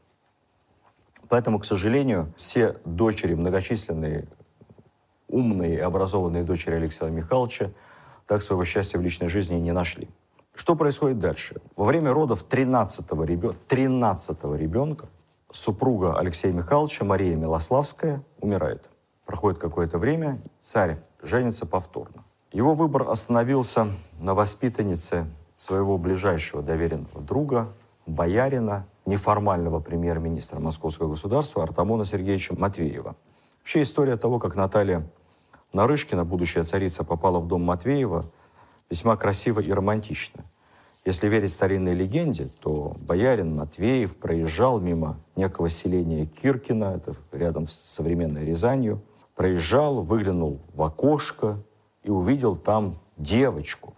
Поэтому, к сожалению, все дочери, многочисленные, умные и образованные дочери Алексея Михайловича, так своего счастья в личной жизни не нашли. Что происходит дальше? Во время родов 13-го ребенка, 13 ребенка супруга Алексея Михайловича, Мария Милославская, умирает. Проходит какое-то время, царь женится повторно. Его выбор остановился на воспитаннице своего ближайшего доверенного друга, боярина, неформального премьер-министра Московского государства Артамона Сергеевича Матвеева. Вообще история того, как Наталья Нарышкина, будущая царица, попала в дом Матвеева, весьма красиво и романтично. Если верить старинной легенде, то боярин Матвеев проезжал мимо некого селения Киркина, это рядом с современной Рязанью, проезжал, выглянул в окошко и увидел там девочку,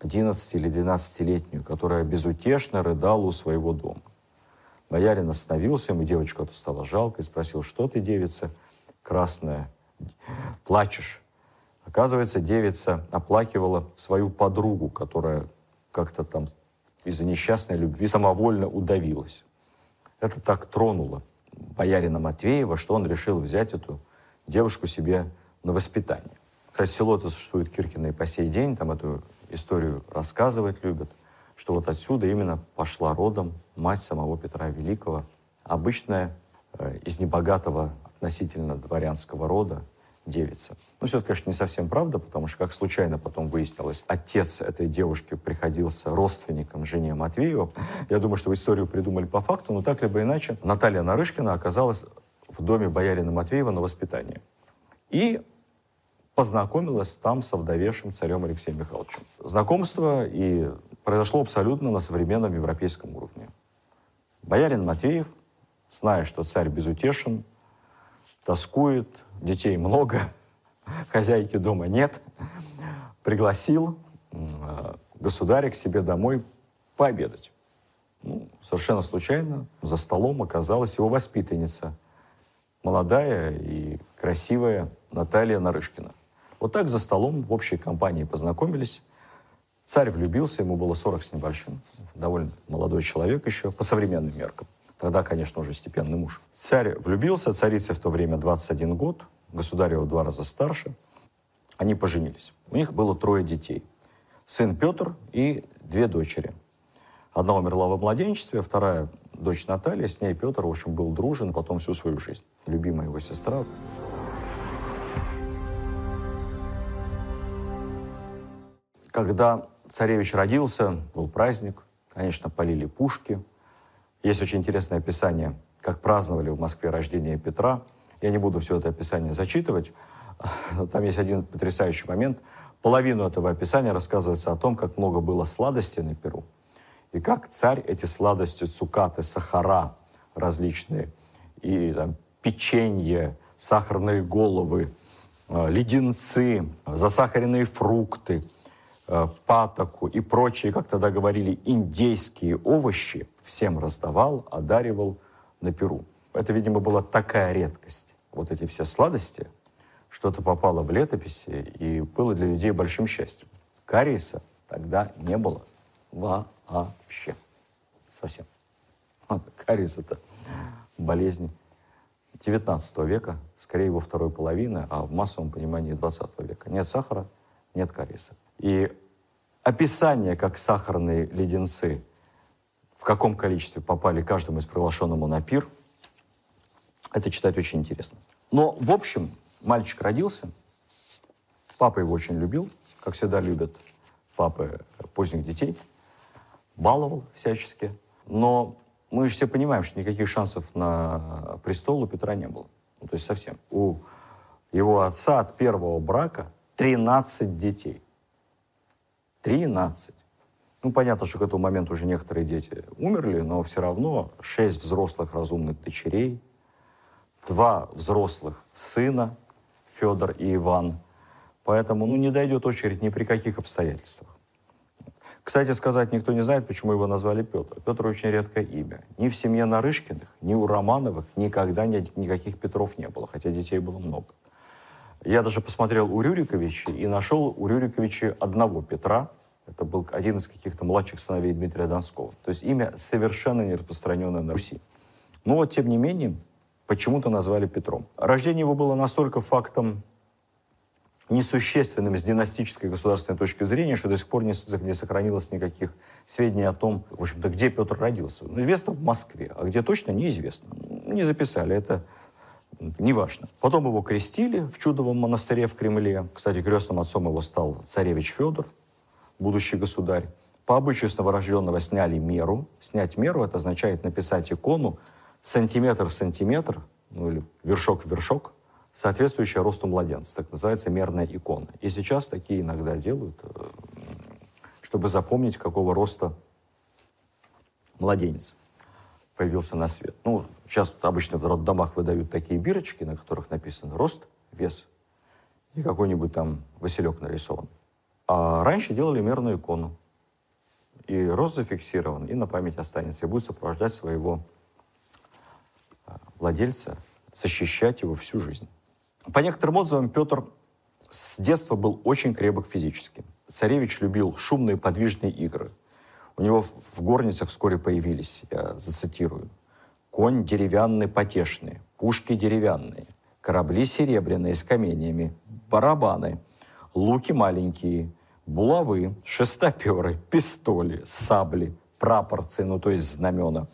11 или 12-летнюю, которая безутешно рыдала у своего дома. Боярин остановился, ему девочку эту стало жалко и спросил, что ты, девица красная, плачешь? Оказывается, девица оплакивала свою подругу, которая как-то там из-за несчастной любви самовольно удавилась. Это так тронуло боярина Матвеева, что он решил взять эту девушку себе на воспитание. Кстати, село это существует Киркино и по сей день, там эту историю рассказывать любят, что вот отсюда именно пошла родом мать самого Петра Великого, обычная э, из небогатого относительно дворянского рода, девица. Ну, все это, конечно, не совсем правда, потому что, как случайно потом выяснилось, отец этой девушки приходился родственником жене Матвеева. Я думаю, что вы историю придумали по факту, но так либо иначе, Наталья Нарышкина оказалась в доме боярина Матвеева на воспитании. И познакомилась там с овдовевшим царем Алексеем Михайловичем. Знакомство и произошло абсолютно на современном европейском уровне. Боярин Матвеев, зная, что царь безутешен, тоскует, детей много, хозяйки дома нет, пригласил э, государя к себе домой пообедать. Ну, совершенно случайно за столом оказалась его воспитанница, молодая и красивая Наталья Нарышкина. Вот так за столом в общей компании познакомились. Царь влюбился, ему было 40 с небольшим, довольно молодой человек еще, по современным меркам. Тогда, конечно, уже степенный муж. Царь влюбился, царице в то время 21 год, государева в два раза старше. Они поженились. У них было трое детей. Сын Петр и две дочери. Одна умерла во младенчестве, вторая дочь Наталья, с ней Петр, в общем, был дружен потом всю свою жизнь. Любимая его сестра. Когда царевич родился, был праздник, конечно, полили пушки – есть очень интересное описание, как праздновали в Москве рождение Петра. Я не буду все это описание зачитывать. Там есть один потрясающий момент. Половину этого описания рассказывается о том, как много было сладостей на Перу. И как царь эти сладости, цукаты, сахара различные, и там, печенье, сахарные головы, э, леденцы, засахаренные фрукты, патоку и прочие, как тогда говорили, индейские овощи – всем раздавал, одаривал на Перу. Это, видимо, была такая редкость. Вот эти все сладости, что-то попало в летописи и было для людей большим счастьем. Кариеса тогда не было вообще. Совсем. Кариес – это болезнь 19 века, скорее его второй половины, а в массовом понимании 20 века. Нет сахара, нет кариеса. И описание, как сахарные леденцы в каком количестве попали каждому из приглашенному на пир, это читать очень интересно. Но, в общем, мальчик родился, папа его очень любил, как всегда любят папы поздних детей, баловал всячески. Но мы же все понимаем, что никаких шансов на престол у Петра не было. Ну, то есть совсем. У его отца от первого брака 13 детей. 13. Ну, понятно, что к этому моменту уже некоторые дети умерли, но все равно шесть взрослых разумных дочерей, два взрослых сына, Федор и Иван. Поэтому ну, не дойдет очередь ни при каких обстоятельствах. Кстати сказать, никто не знает, почему его назвали Петр. Петр очень редкое имя. Ни в семье Нарышкиных, ни у Романовых никогда ни, никаких Петров не было, хотя детей было много. Я даже посмотрел у Рюриковича и нашел у Рюриковича одного Петра, это был один из каких-то младших сыновей Дмитрия Донского. То есть имя совершенно не распространенное на Руси. Но вот, тем не менее, почему-то назвали Петром. Рождение его было настолько фактом несущественным с династической государственной точки зрения, что до сих пор не, не сохранилось никаких сведений о том, в общем-то, где Петр родился. Ну, известно в Москве, а где точно неизвестно. Не записали, это неважно. Потом его крестили в Чудовом монастыре в Кремле. Кстати, крестным отцом его стал царевич Федор, будущий государь. По обычаю с новорожденного сняли меру. Снять меру – это означает написать икону сантиметр в сантиметр, ну или вершок в вершок, соответствующая росту младенца. Так называется мерная икона. И сейчас такие иногда делают. Э, чтобы запомнить, какого роста младенец появился на свет. Ну, сейчас обычно в роддомах выдают такие бирочки, на которых написано рост, вес и какой-нибудь там Василек нарисован. А раньше делали мерную икону. И рост зафиксирован, и на память останется, и будет сопровождать своего а, владельца, защищать его всю жизнь. По некоторым отзывам, Петр с детства был очень крепок физически. Царевич любил шумные подвижные игры. У него в горницах вскоре появились, я зацитирую, «Конь деревянный потешный, пушки деревянные, корабли серебряные с каменьями, барабаны, луки маленькие, булавы, шестоперы, пистоли, сабли, прапорцы, ну то есть знамена,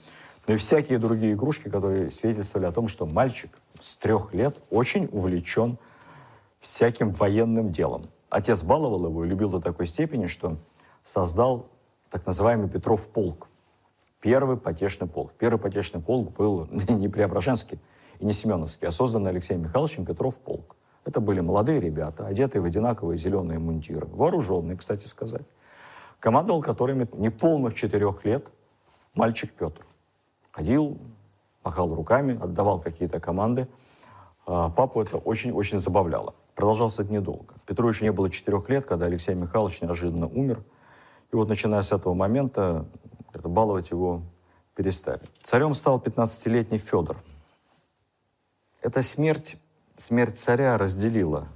ну и всякие другие игрушки, которые свидетельствовали о том, что мальчик с трех лет очень увлечен всяким военным делом. Отец баловал его и любил до такой степени, что создал так называемый Петров полк. Первый потешный полк. Первый потешный полк был не Преображенский и не Семеновский, а созданный Алексеем Михайловичем Петров полк. Это были молодые ребята, одетые в одинаковые зеленые мундиры, вооруженные, кстати сказать. Командовал которыми неполных четырех лет мальчик Петр. Ходил, махал руками, отдавал какие-то команды. А папу это очень-очень забавляло. Продолжался это недолго. Петру еще не было четырех лет, когда Алексей Михайлович неожиданно умер. И вот начиная с этого момента баловать его перестали. Царем стал 15-летний Федор. Эта смерть, смерть царя разделила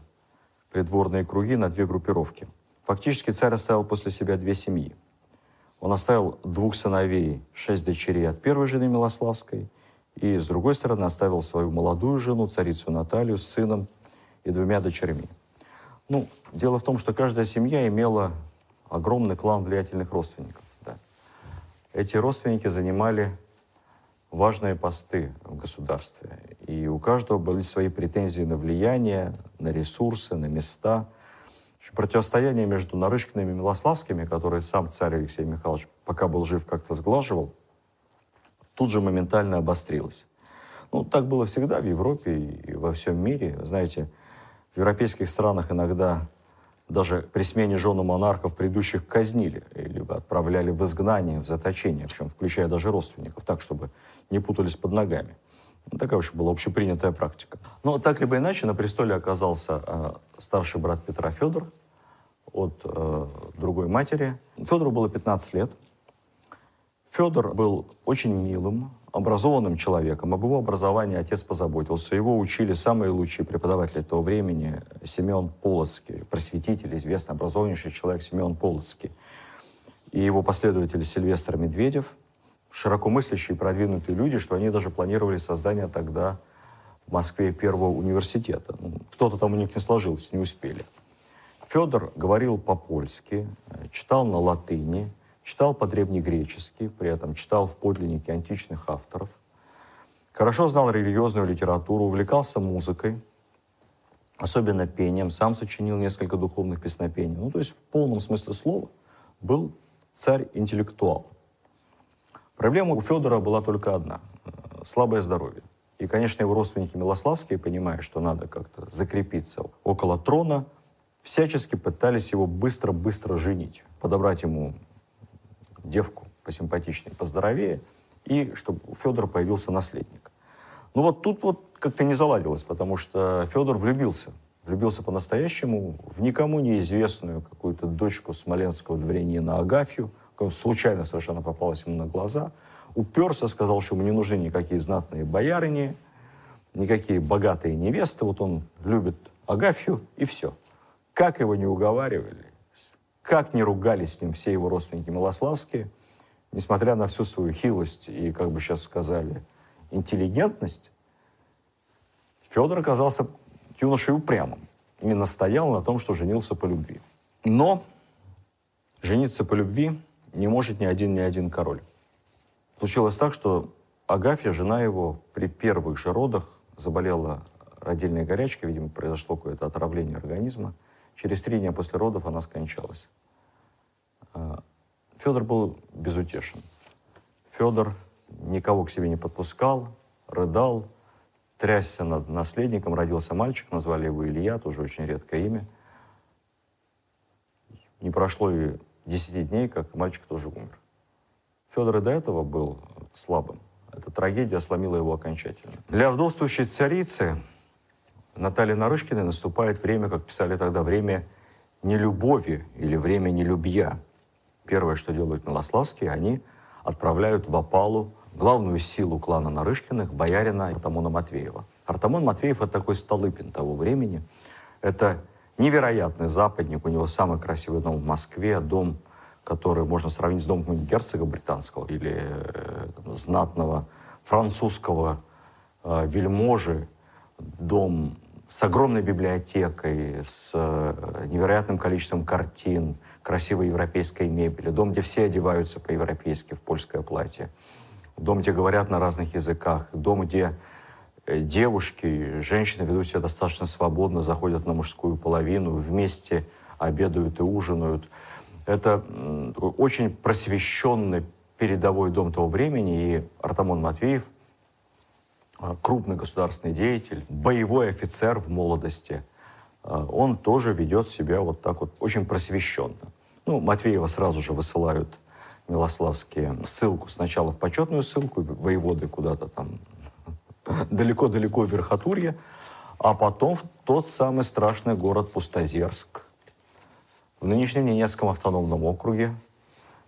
придворные круги на две группировки. Фактически царь оставил после себя две семьи. Он оставил двух сыновей, шесть дочерей от первой жены Милославской, и, с другой стороны, оставил свою молодую жену, царицу Наталью, с сыном и двумя дочерьми. Ну, дело в том, что каждая семья имела огромный клан влиятельных родственников. Да. Эти родственники занимали важные посты в государстве. И у каждого были свои претензии на влияние, на ресурсы, на места. Противостояние между Нарышкиными и Милославскими, которые сам царь Алексей Михайлович, пока был жив, как-то сглаживал, тут же моментально обострилось. Ну, так было всегда в Европе и во всем мире. Знаете, в европейских странах иногда даже при смене жены монархов предыдущих казнили, либо отправляли в изгнание, в заточение, причем включая даже родственников, так, чтобы не путались под ногами. Ну, такая вообще была общепринятая практика. Но так либо иначе на престоле оказался э, старший брат Петра Федор от э, другой матери. Федору было 15 лет. Федор был очень милым, образованным человеком. Об его образовании отец позаботился. Его учили самые лучшие преподаватели того времени. Семен Полоцкий, просветитель, известный, образованнейший человек Семен Полоцкий. И его последователь Сильвестр Медведев. Широко мыслящие и продвинутые люди, что они даже планировали создание тогда в Москве первого университета. Ну, что-то там у них не сложилось, не успели. Федор говорил по-польски, читал на латыни, читал по-древнегречески, при этом читал в подлиннике античных авторов, хорошо знал религиозную литературу, увлекался музыкой, особенно пением, сам сочинил несколько духовных песнопений. Ну, то есть в полном смысле слова был царь-интеллектуал. Проблема у Федора была только одна – слабое здоровье. И, конечно, его родственники Милославские, понимая, что надо как-то закрепиться около трона, всячески пытались его быстро-быстро женить, подобрать ему девку посимпатичнее, поздоровее, и чтобы у Федора появился наследник. Ну вот тут вот как-то не заладилось, потому что Федор влюбился. Влюбился по-настоящему в никому неизвестную какую-то дочку смоленского дворянина Агафью, случайно совершенно попалась ему на глаза. Уперся, сказал, что ему не нужны никакие знатные боярыни, никакие богатые невесты. Вот он любит Агафью, и все. Как его не уговаривали, как не ругались с ним все его родственники Милославские, несмотря на всю свою хилость и, как бы сейчас сказали, интеллигентность, Федор оказался юношей упрямым и настоял на том, что женился по любви. Но жениться по любви не может ни один ни один король. Случилось так, что Агафья, жена его, при первых же родах заболела родильной горячкой, видимо, произошло какое-то отравление организма. Через три дня после родов она скончалась. А, Федор был безутешен. Федор никого к себе не подпускал, рыдал, трясся над наследником. Родился мальчик, назвали его Илья, тоже очень редкое имя. Не прошло и 10 дней, как мальчик тоже умер. Федор и до этого был слабым. Эта трагедия сломила его окончательно. Для вдовствующей царицы Натальи Нарышкиной наступает время, как писали тогда, время нелюбови или время нелюбья. Первое, что делают Милославские, они отправляют в опалу главную силу клана Нарышкиных, боярина Артамона Матвеева. Артамон Матвеев – это такой Столыпин того времени. Это невероятный западник, у него самый красивый дом в Москве, дом, который можно сравнить с домом герцога британского или э, знатного французского э, вельможи, дом с огромной библиотекой, с э, невероятным количеством картин, красивой европейской мебели, дом, где все одеваются по-европейски в польское платье, дом, где говорят на разных языках, дом, где э, девушки, женщины ведут себя достаточно свободно, заходят на мужскую половину, вместе обедают и ужинают. Это очень просвещенный передовой дом того времени, и Артамон Матвеев – крупный государственный деятель, боевой офицер в молодости, а, он тоже ведет себя вот так вот очень просвещенно. Ну, Матвеева сразу же высылают Милославские ссылку сначала в почетную ссылку, воеводы куда-то там далеко-далеко в Верхотурье, а потом в тот самый страшный город Пустозерск, в нынешнем Ненецком автономном округе,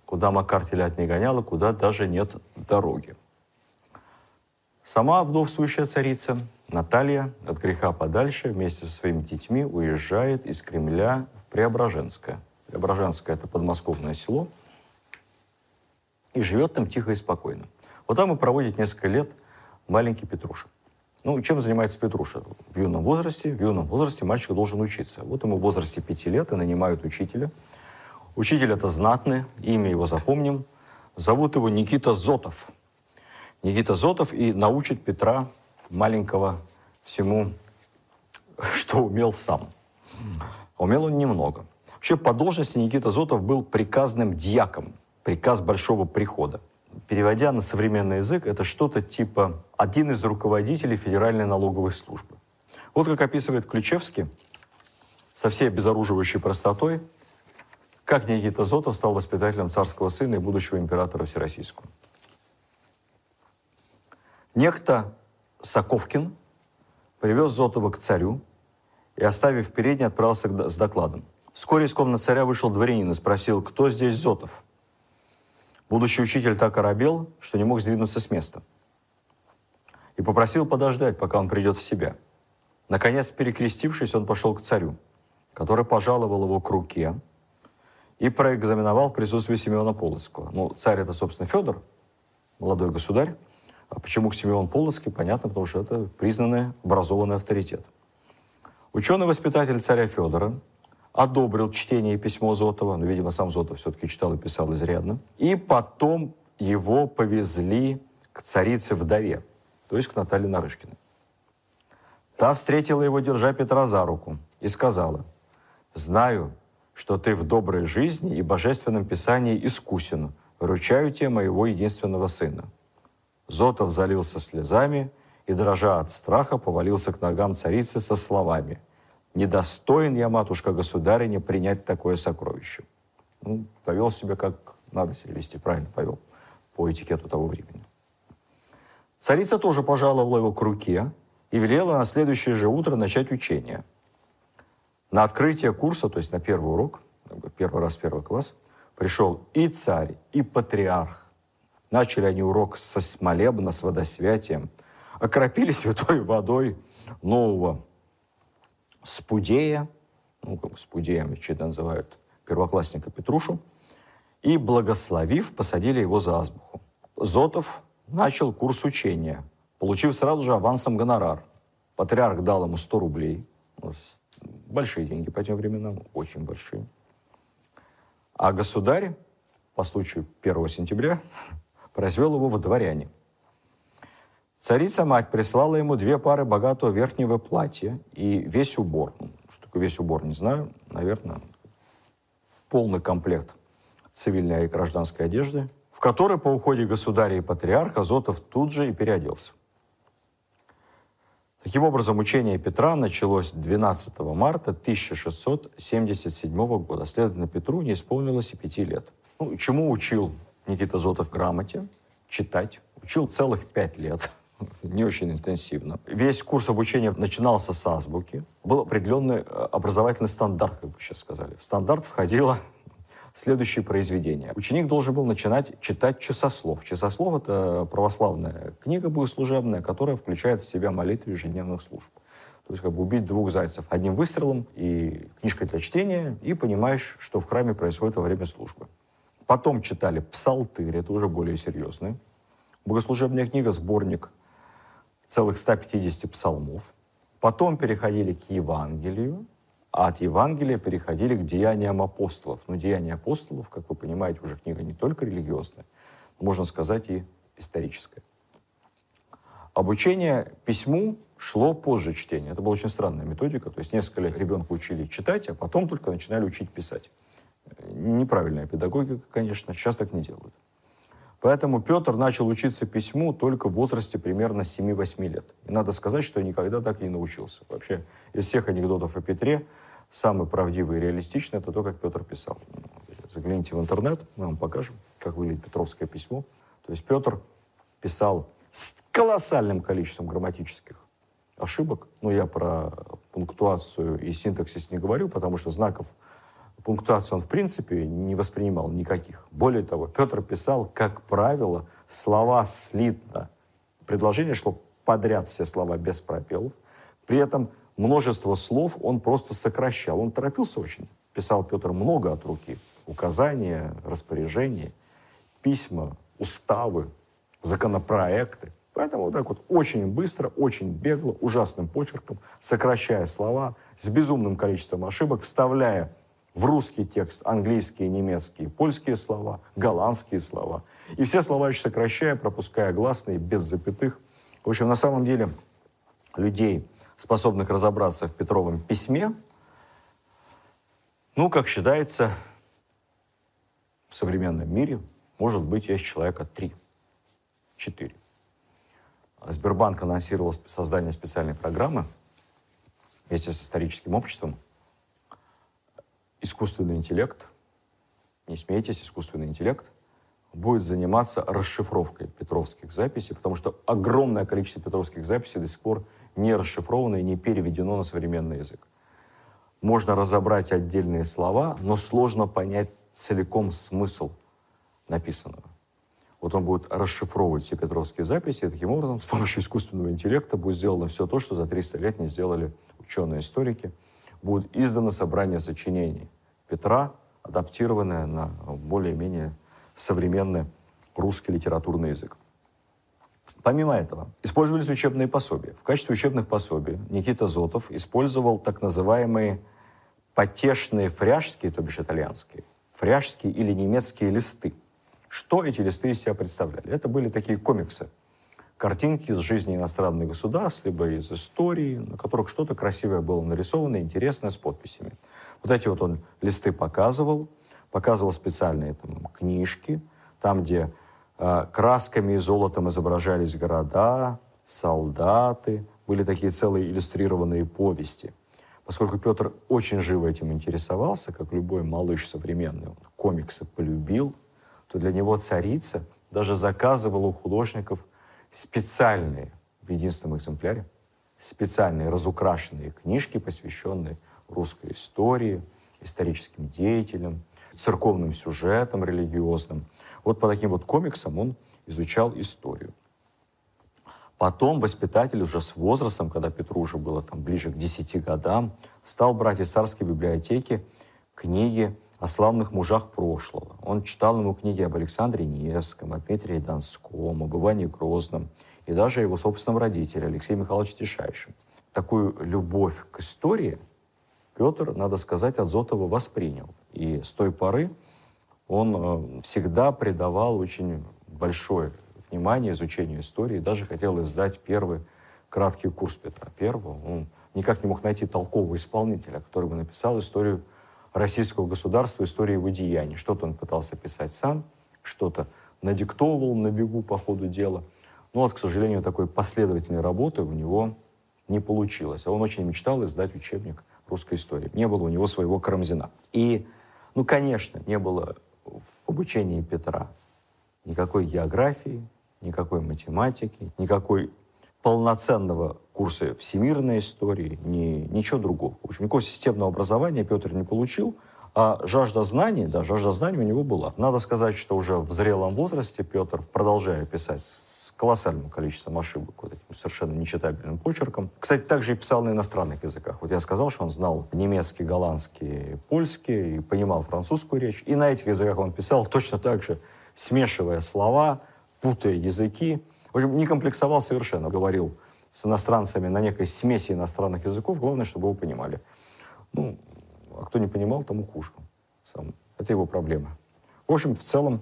куда Макар телят не гонял, и куда даже нет дороги. Сама вдовствующая царица Наталья от греха подальше вместе со своими детьми уезжает из Кремля в Преображенское. Преображенское – это подмосковное село. И живет там тихо и спокойно. Вот там и проводит несколько лет маленький Петруша. Ну, чем занимается Петруша? В юном возрасте, в юном возрасте мальчик должен учиться. Вот ему в возрасте пяти лет и нанимают учителя. Учитель это знатный, имя его запомним. Зовут его Никита Зотов – Никита Зотов и научит Петра маленького всему, что умел сам. Умел он немного. Вообще по должности Никита Зотов был приказным дьяком, приказ Большого Прихода. Переводя на современный язык, это что-то типа один из руководителей Федеральной налоговой службы. Вот как описывает Ключевский со всей обезоруживающей простотой, как Никита Зотов стал воспитателем царского сына и будущего императора Всероссийского. Некто Соковкин привез Зотова к царю и, оставив в передней, отправился с докладом. Вскоре из комнаты царя вышел дворянин и спросил, кто здесь Зотов? Будущий учитель так оробел, что не мог сдвинуться с места. И попросил подождать, пока он придет в себя. Наконец, перекрестившись, он пошел к царю, который пожаловал его к руке и проэкзаменовал в присутствии Симеона Полоцкого. Ну, царь это, собственно, Федор, молодой государь. А почему Симеон Полоцкий? Понятно, потому что это признанный образованный авторитет. Ученый-воспитатель царя Федора одобрил чтение и письмо Зотова, но, видимо, сам Зотов все-таки читал и писал изрядно. И потом его повезли к царице-вдове, то есть к Наталье Нарышкиной. Та встретила его, держа Петра за руку, и сказала, «Знаю, что ты в доброй жизни и божественном писании искусен. Вручаю тебе моего единственного сына». Зотов залился слезами и, дрожа от страха, повалился к ногам царицы со словами «Недостоин я, матушка государиня, принять такое сокровище». Ну, повел себя, как надо себя вести, правильно повел, по этикету того времени. Царица тоже пожаловала его к руке и велела на следующее же утро начать учение. На открытие курса, то есть на первый урок, первый раз первый класс, пришел и царь, и патриарх, Начали они урок со смолебна, с водосвятием. Окропили святой водой нового спудея, ну, как спудеем что-то называют, первоклассника Петрушу, и, благословив, посадили его за азбуху. Зотов начал курс учения, получив сразу же авансом гонорар. Патриарх дал ему 100 рублей. Ну, большие деньги по тем временам, очень большие. А государь по случаю 1 сентября произвел его во дворяне. Царица-мать прислала ему две пары богатого верхнего платья и весь убор. Ну, что такое весь убор, не знаю. Наверное, полный комплект цивильной и гражданской одежды, в которой по уходе государя и патриарха Зотов тут же и переоделся. Таким образом, учение Петра началось 12 марта 1677 года. Следовательно, Петру не исполнилось и пяти лет. Ну, чему учил Никита Зотов грамоте? Читать. Учил целых пять лет. Не очень интенсивно. Весь курс обучения начинался с азбуки. Был определенный э, образовательный стандарт, как бы сейчас сказали. В стандарт входило следующие произведения. Ученик должен был начинать читать часослов. Часослов — это православная книга богослужебная, которая включает в себя молитвы ежедневных служб. То есть как бы убить двух зайцев одним выстрелом и книжка для чтения, и понимаешь, что в храме происходит во время службы. Потом читали псалтырь, это уже более серьезный. Богослужебная книга, сборник целых 150 псалмов. Потом переходили к Евангелию, а от Евангелия переходили к деяниям апостолов. Но деяния апостолов, как вы понимаете, уже книга не только религиозная, но, можно сказать, и историческая. Обучение письму шло позже чтения. Это была очень странная методика. То есть несколько лет ребенка учили читать, а потом только начинали учить писать. Неправильная педагогика, конечно, сейчас так не делают. Поэтому Петр начал учиться письму только в возрасте примерно 7-8 лет. И надо сказать, что никогда так не научился. Вообще, из всех анекдотов о Петре, самый правдивый и реалистичный — это то, как Петр писал. Загляните в интернет, мы вам покажем, как выглядит Петровское письмо. То есть Петр писал с колоссальным количеством грамматических ошибок. Ну, я про пунктуацию и синтаксис не говорю, потому что знаков пунктуацию он в принципе не воспринимал никаких. Более того, Петр писал, как правило, слова слитно. Предложение шло подряд все слова без пропелов. При этом множество слов он просто сокращал. Он торопился очень. Писал Петр много от руки. Указания, распоряжения, письма, уставы, законопроекты. Поэтому вот так вот очень быстро, очень бегло, ужасным почерком, сокращая слова, с безумным количеством ошибок, вставляя в русский текст английские, немецкие, польские слова, голландские слова. И все слова еще сокращая, пропуская гласные, без запятых. В общем, на самом деле людей, способных разобраться в Петровом письме, ну, как считается, в современном мире, может быть, есть человека три, четыре. Сбербанк анонсировал создание специальной программы вместе с историческим обществом – искусственный интеллект, не смейтесь, искусственный интеллект будет заниматься расшифровкой петровских записей, потому что огромное количество петровских записей до сих пор не расшифровано и не переведено на современный язык. Можно разобрать отдельные слова, но сложно понять целиком смысл написанного. Вот он будет расшифровывать все петровские записи, и таким образом с помощью искусственного интеллекта будет сделано все то, что за 300 лет не сделали ученые-историки – будет издано собрание сочинений Петра, адаптированное на более-менее современный русский литературный язык. Помимо этого, использовались учебные пособия. В качестве учебных пособий Никита Зотов использовал так называемые потешные фряжские, то бишь итальянские, фряжские или немецкие листы. Что эти листы из себя представляли? Это были такие комиксы – картинки из жизни иностранных государств, либо из истории, на которых что-то красивое было нарисовано, интересное, с подписями. Вот эти вот он листы показывал, показывал специальные там, книжки, там, где э, красками и золотом изображались города, солдаты, были такие целые иллюстрированные повести. Поскольку Петр очень живо этим интересовался, как любой малыш современный, он комиксы полюбил, то для него царица даже заказывала у художников специальные, в единственном экземпляре, специальные разукрашенные книжки, посвященные русской истории, историческим деятелям, церковным сюжетам религиозным. Вот по таким вот комиксам он изучал историю. Потом воспитатель уже с возрастом, когда Петру уже было там ближе к 10 годам, стал брать из царской библиотеки книги о славных мужах прошлого. Он читал ему книги об Александре Невском, о Дмитрии Донском, об Иване Грозном и даже о его собственном родителе Алексее Михайловиче Тишайшем. Такую любовь к истории Петр, надо сказать, от Зотова воспринял. И с той поры он э, всегда придавал очень большое внимание изучению истории, даже хотел издать первый краткий курс Петра Первого. Он никак не мог найти толкового исполнителя, который бы написал историю российского государства истории его деяний. Что-то он пытался писать сам, что-то надиктовывал на бегу по ходу дела. Но вот, к сожалению, такой последовательной работы у него не получилось. А он очень мечтал издать учебник русской истории. Не было у него своего Карамзина. И, ну, конечно, не было в обучении Петра никакой географии, никакой математики, никакой полноценного курса всемирной истории, ни, ничего другого. В общем, никакого системного образования Петр не получил, а жажда знаний, да, жажда знаний у него была. Надо сказать, что уже в зрелом возрасте Петр, продолжая писать с колоссальным количеством ошибок, вот этим совершенно нечитабельным почерком. Кстати, также и писал на иностранных языках. Вот я сказал, что он знал немецкий, голландский, польский, и понимал французскую речь. И на этих языках он писал точно так же, смешивая слова, путая языки. В общем, не комплексовал совершенно. Говорил с иностранцами на некой смеси иностранных языков. Главное, чтобы его понимали. Ну, а кто не понимал, тому хуже. Сам. Это его проблема. В общем, в целом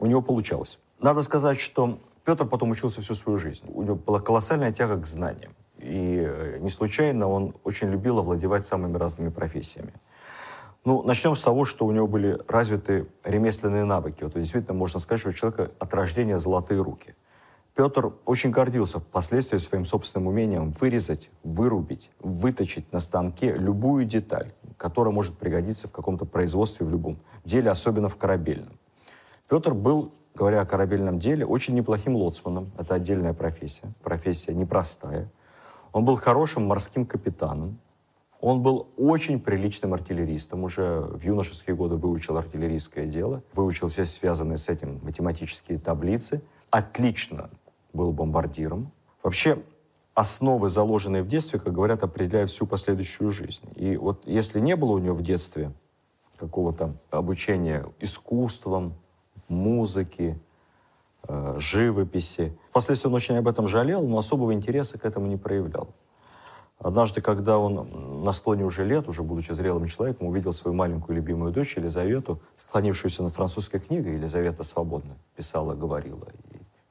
у него получалось. Надо сказать, что Петр потом учился всю свою жизнь. У него была колоссальная тяга к знаниям. И э, не случайно он очень любил овладевать самыми разными профессиями. Ну, начнем с того, что у него были развиты ремесленные навыки. Вот действительно можно сказать, что у человека от рождения золотые руки. Петр очень гордился впоследствии своим собственным умением вырезать, вырубить, выточить на станке любую деталь, которая может пригодиться в каком-то производстве в любом деле, особенно в корабельном. Петр был, говоря о корабельном деле, очень неплохим лоцманом. Это отдельная профессия, профессия непростая. Он был хорошим морским капитаном, он был очень приличным артиллеристом, уже в юношеские годы выучил артиллерийское дело, выучил все связанные с этим математические таблицы, отлично был бомбардиром. Вообще, основы, заложенные в детстве, как говорят, определяют всю последующую жизнь. И вот если не было у него в детстве какого-то обучения искусствам, музыке, э, живописи, впоследствии он очень об этом жалел, но особого интереса к этому не проявлял. Однажды, когда он на склоне уже лет, уже будучи зрелым человеком, увидел свою маленькую любимую дочь Елизавету, склонившуюся над французской книгой, Елизавета свободно писала, говорила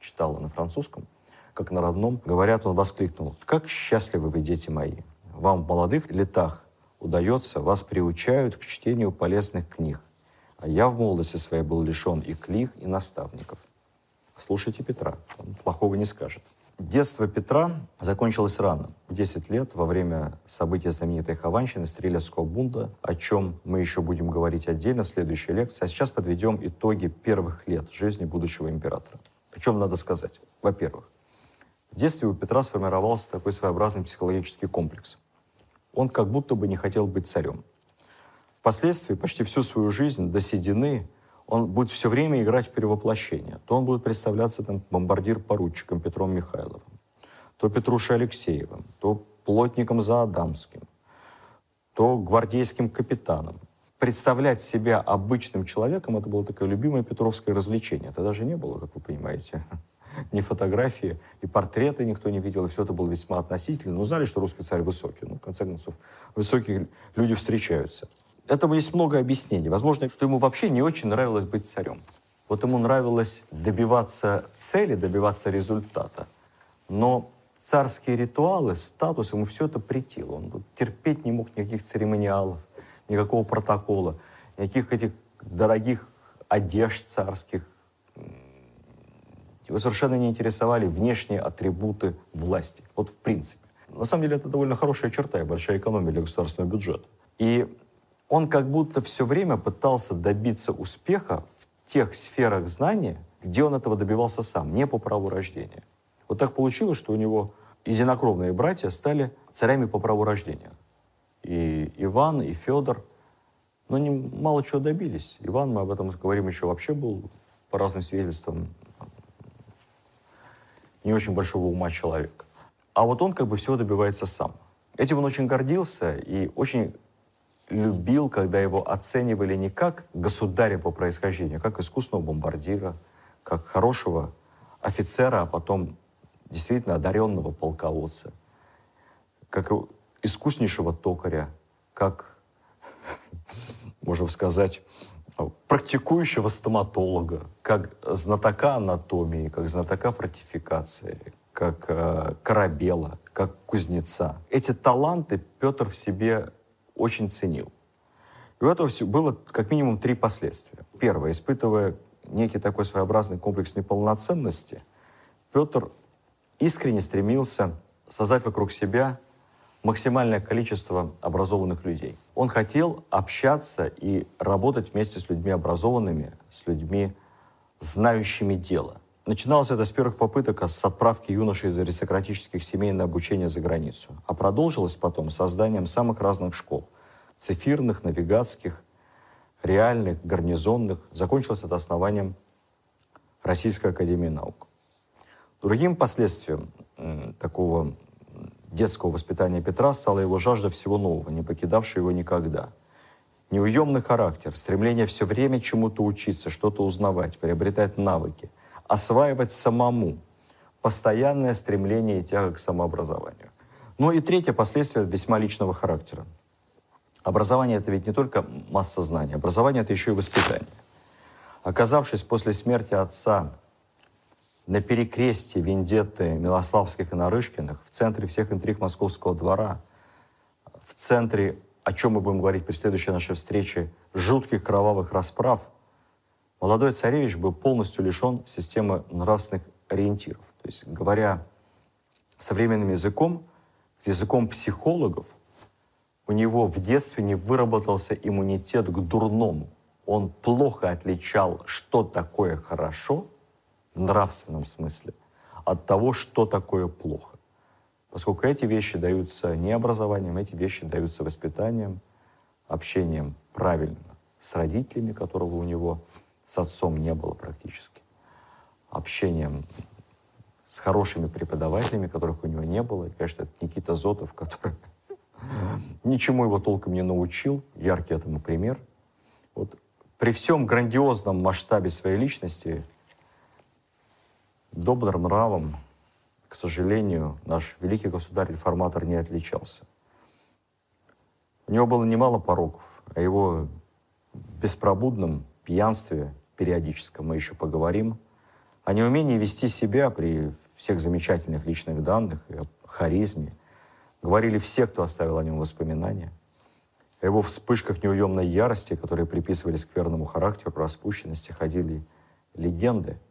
читала на французском, как на родном, говорят, он воскликнул, «Как счастливы вы, дети мои! Вам в молодых летах удается, вас приучают к чтению полезных книг, а я в молодости своей был лишен и книг, и наставников». Слушайте Петра, он плохого не скажет. Детство Петра закончилось рано, в 10 лет, во время события знаменитой Хованщины, Стрелецкого бунта, о чем мы еще будем говорить отдельно в следующей лекции. А сейчас подведем итоги первых лет жизни будущего императора. О чем надо сказать? Во-первых, в детстве у Петра сформировался такой своеобразный психологический комплекс. Он как будто бы не хотел быть царем. Впоследствии, почти всю свою жизнь, до седины, он будет все время играть в перевоплощение. То он будет представляться там, бомбардир-поручиком Петром Михайловым, то Петрушей Алексеевым, то плотником Заадамским, то гвардейским капитаном. Представлять себя обычным человеком, это было такое любимое петровское развлечение. Это даже не было, как вы понимаете, ни фотографии, и портреты никто не видел, и все это было весьма относительно. Но знали, что русский царь высокий. Ну, в конце концов, высокие люди встречаются. Этому есть много объяснений. Возможно, что ему вообще не очень нравилось быть царем. Вот ему нравилось добиваться цели, добиваться результата. Но царские ритуалы, статус, ему все это притило. Он терпеть не мог никаких церемониалов, никакого протокола, никаких этих дорогих одежд царских. Его совершенно не интересовали внешние атрибуты власти. Вот в принципе. На самом деле это довольно хорошая черта и большая экономия для государственного бюджета. И он как будто все время пытался добиться успеха в тех сферах знания, где он этого добивался сам, не по праву рождения. Вот так получилось, что у него единокровные братья стали царями по праву рождения. И Иван, и Федор, но не, мало чего добились. Иван, мы об этом говорим, еще вообще был, по разным свидетельствам, не очень большого ума человек. А вот он как бы всего добивается сам. Этим он очень гордился и очень любил, когда его оценивали не как государя по происхождению, а как искусного бомбардира, как хорошего офицера, а потом действительно одаренного полководца, как искуснейшего токаря, как, можно сказать, практикующего стоматолога, как знатока анатомии, как знатока фортификации, как э, корабела, как кузнеца. Эти таланты Петр в себе очень ценил. И у этого было как минимум три последствия. Первое, испытывая некий такой своеобразный комплекс неполноценности, Петр искренне стремился создать вокруг себя максимальное количество образованных людей. Он хотел общаться и работать вместе с людьми образованными, с людьми, знающими дело. Начиналось это с первых попыток с отправки юношей из аристократических семей на обучение за границу, а продолжилось потом созданием самых разных школ – цифирных, навигатских, реальных, гарнизонных. Закончилось это основанием Российской Академии Наук. Другим последствием такого детского воспитания Петра стала его жажда всего нового, не покидавшая его никогда. Неуемный характер, стремление все время чему-то учиться, что-то узнавать, приобретать навыки, осваивать самому, постоянное стремление и тяга к самообразованию. Ну и третье последствие весьма личного характера. Образование — это ведь не только масса знаний, образование — это еще и воспитание. Оказавшись после смерти отца на перекрестии Вендетты Милославских и Нарышкиных, в центре всех интриг московского двора, в центре, о чем мы будем говорить при следующей нашей встрече, жутких кровавых расправ, молодой царевич был полностью лишен системы нравственных ориентиров. То есть, говоря современным языком, языком психологов, у него в детстве не выработался иммунитет к дурному. Он плохо отличал, что такое хорошо – нравственном смысле от того, что такое плохо. Поскольку эти вещи даются не образованием, эти вещи даются воспитанием, общением правильно с родителями, которого у него с отцом не было практически, общением с хорошими преподавателями, которых у него не было. И, конечно, это Никита Зотов, который ничему его толком не научил, яркий этому пример. Вот при всем грандиозном масштабе своей личности Добрым нравом, к сожалению, наш великий государь-реформатор не отличался. У него было немало пороков, о его беспробудном пьянстве периодическом мы еще поговорим, о неумении вести себя при всех замечательных личных данных и о харизме. Говорили все, кто оставил о нем воспоминания. О его вспышках неуемной ярости, которые приписывались к верному характеру, распущенности, ходили легенды –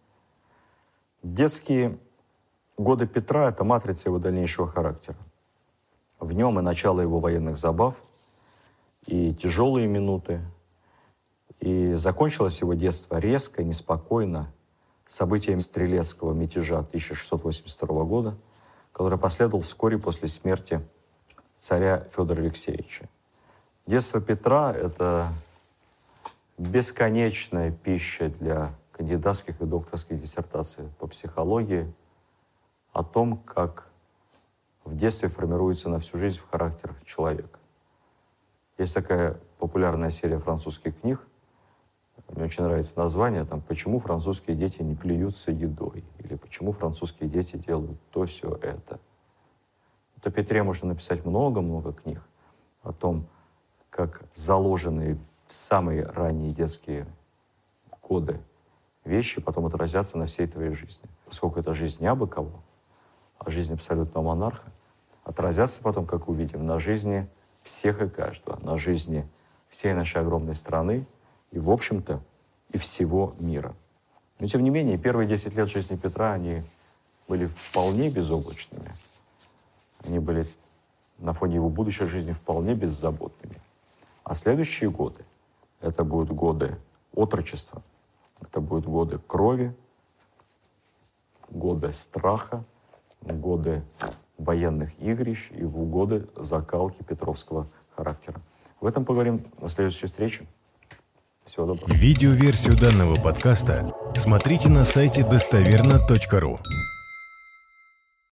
Детские годы Петра – это матрица его дальнейшего характера. В нем и начало его военных забав, и тяжелые минуты, и закончилось его детство резко, неспокойно, событием стрелецкого мятежа 1682 года, который последовал вскоре после смерти царя Федора Алексеевича. Детство Петра – это бесконечная пища для кандидатских и докторских диссертаций по психологии о том, как в детстве формируется на всю жизнь характер человека. Есть такая популярная серия французских книг, мне очень нравится название, там, «Почему французские дети не плюются едой?» или «Почему французские дети делают то, все это?» Это Петре можно написать много-много книг о том, как заложенные в самые ранние детские годы вещи потом отразятся на всей твоей жизни. Поскольку это жизнь не абы кого, а жизнь абсолютного монарха, отразятся потом, как увидим, на жизни всех и каждого, на жизни всей нашей огромной страны и, в общем-то, и всего мира. Но, тем не менее, первые 10 лет жизни Петра, они были вполне безоблачными. Они были на фоне его будущей жизни вполне беззаботными. А следующие годы, это будут годы отрочества – это будут годы крови, годы страха, годы военных игрищ и годы закалки петровского характера. В этом поговорим на следующей встрече. Всего доброго. Видеоверсию данного подкаста смотрите на сайте достоверно.ру.